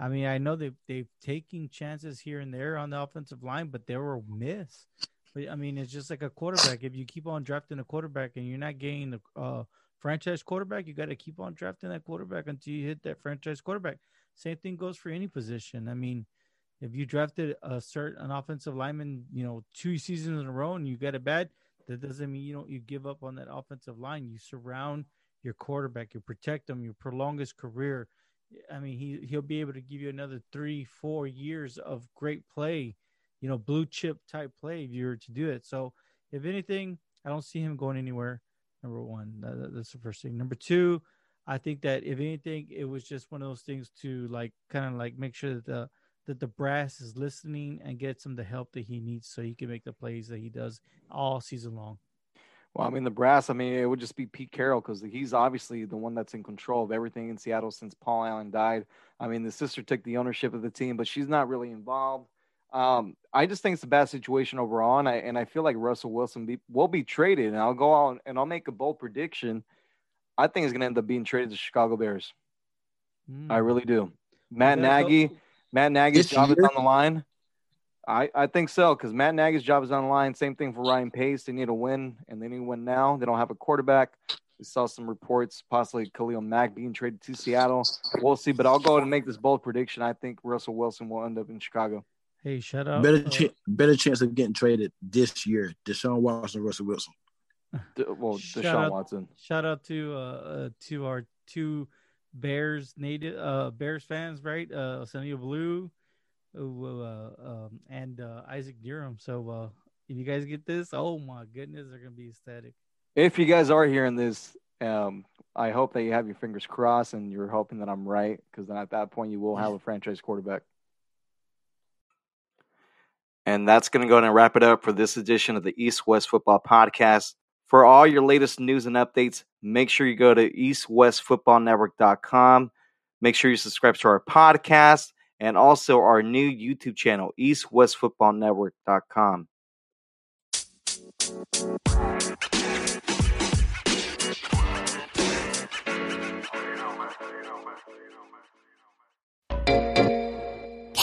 I mean, I know they've they've taken chances here and there on the offensive line, but they were miss. But I mean, it's just like a quarterback. If you keep on drafting a quarterback and you're not getting the uh, franchise quarterback, you got to keep on drafting that quarterback until you hit that franchise quarterback. Same thing goes for any position. I mean, if you drafted a certain an offensive lineman, you know, two seasons in a row and you get it bad, that doesn't mean you don't you give up on that offensive line. You surround your quarterback, you protect him, you prolong his career. I mean, he he'll be able to give you another three, four years of great play, you know, blue chip type play if you were to do it. So, if anything, I don't see him going anywhere. Number one, that, that's the first thing. Number two, I think that if anything, it was just one of those things to like kind of like make sure that the that the brass is listening and gets him the help that he needs so he can make the plays that he does all season long. Well, I mean, the brass, I mean, it would just be Pete Carroll because he's obviously the one that's in control of everything in Seattle since Paul Allen died. I mean, the sister took the ownership of the team, but she's not really involved. Um, I just think it's a bad situation overall, and I and I feel like Russell Wilson be, will be traded. And I'll go out and I'll make a bold prediction. I think he's going to end up being traded to Chicago Bears. Mm. I really do. Matt Nagy, Matt Nagy's job year? is on the line. I, I think so because Matt Nagy's job is on the line. Same thing for Ryan Pace. They need a win, and they need a win now. They don't have a quarterback. We saw some reports, possibly Khalil Mack being traded to Seattle. We'll see, but I'll go ahead and make this bold prediction. I think Russell Wilson will end up in Chicago. Hey, shut up. Better, uh, ch- better chance of getting traded this year. Deshaun Watson, Russell Wilson. well, Deshaun out, Watson. Shout out to uh, uh, to our two Bears native uh Bears fans, right? Uh Sonny Blue um, and uh, Isaac Durham. So uh if you guys get this, oh my goodness, they're gonna be ecstatic. If you guys are hearing this, um, I hope that you have your fingers crossed and you're hoping that I'm right, because then at that point you will have a franchise quarterback. And that's going to go and wrap it up for this edition of the East West Football Podcast. For all your latest news and updates, make sure you go to eastwestfootballnetwork.com. Make sure you subscribe to our podcast and also our new YouTube channel, eastwestfootballnetwork.com.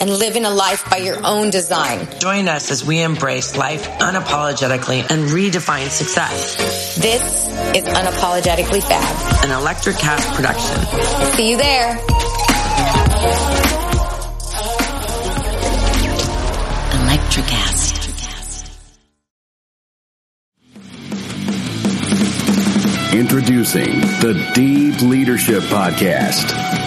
and living a life by your own design. Join us as we embrace life unapologetically and redefine success. This is Unapologetically Fab, an Electricast production. See you there. Electricast. Introducing the Deep Leadership Podcast.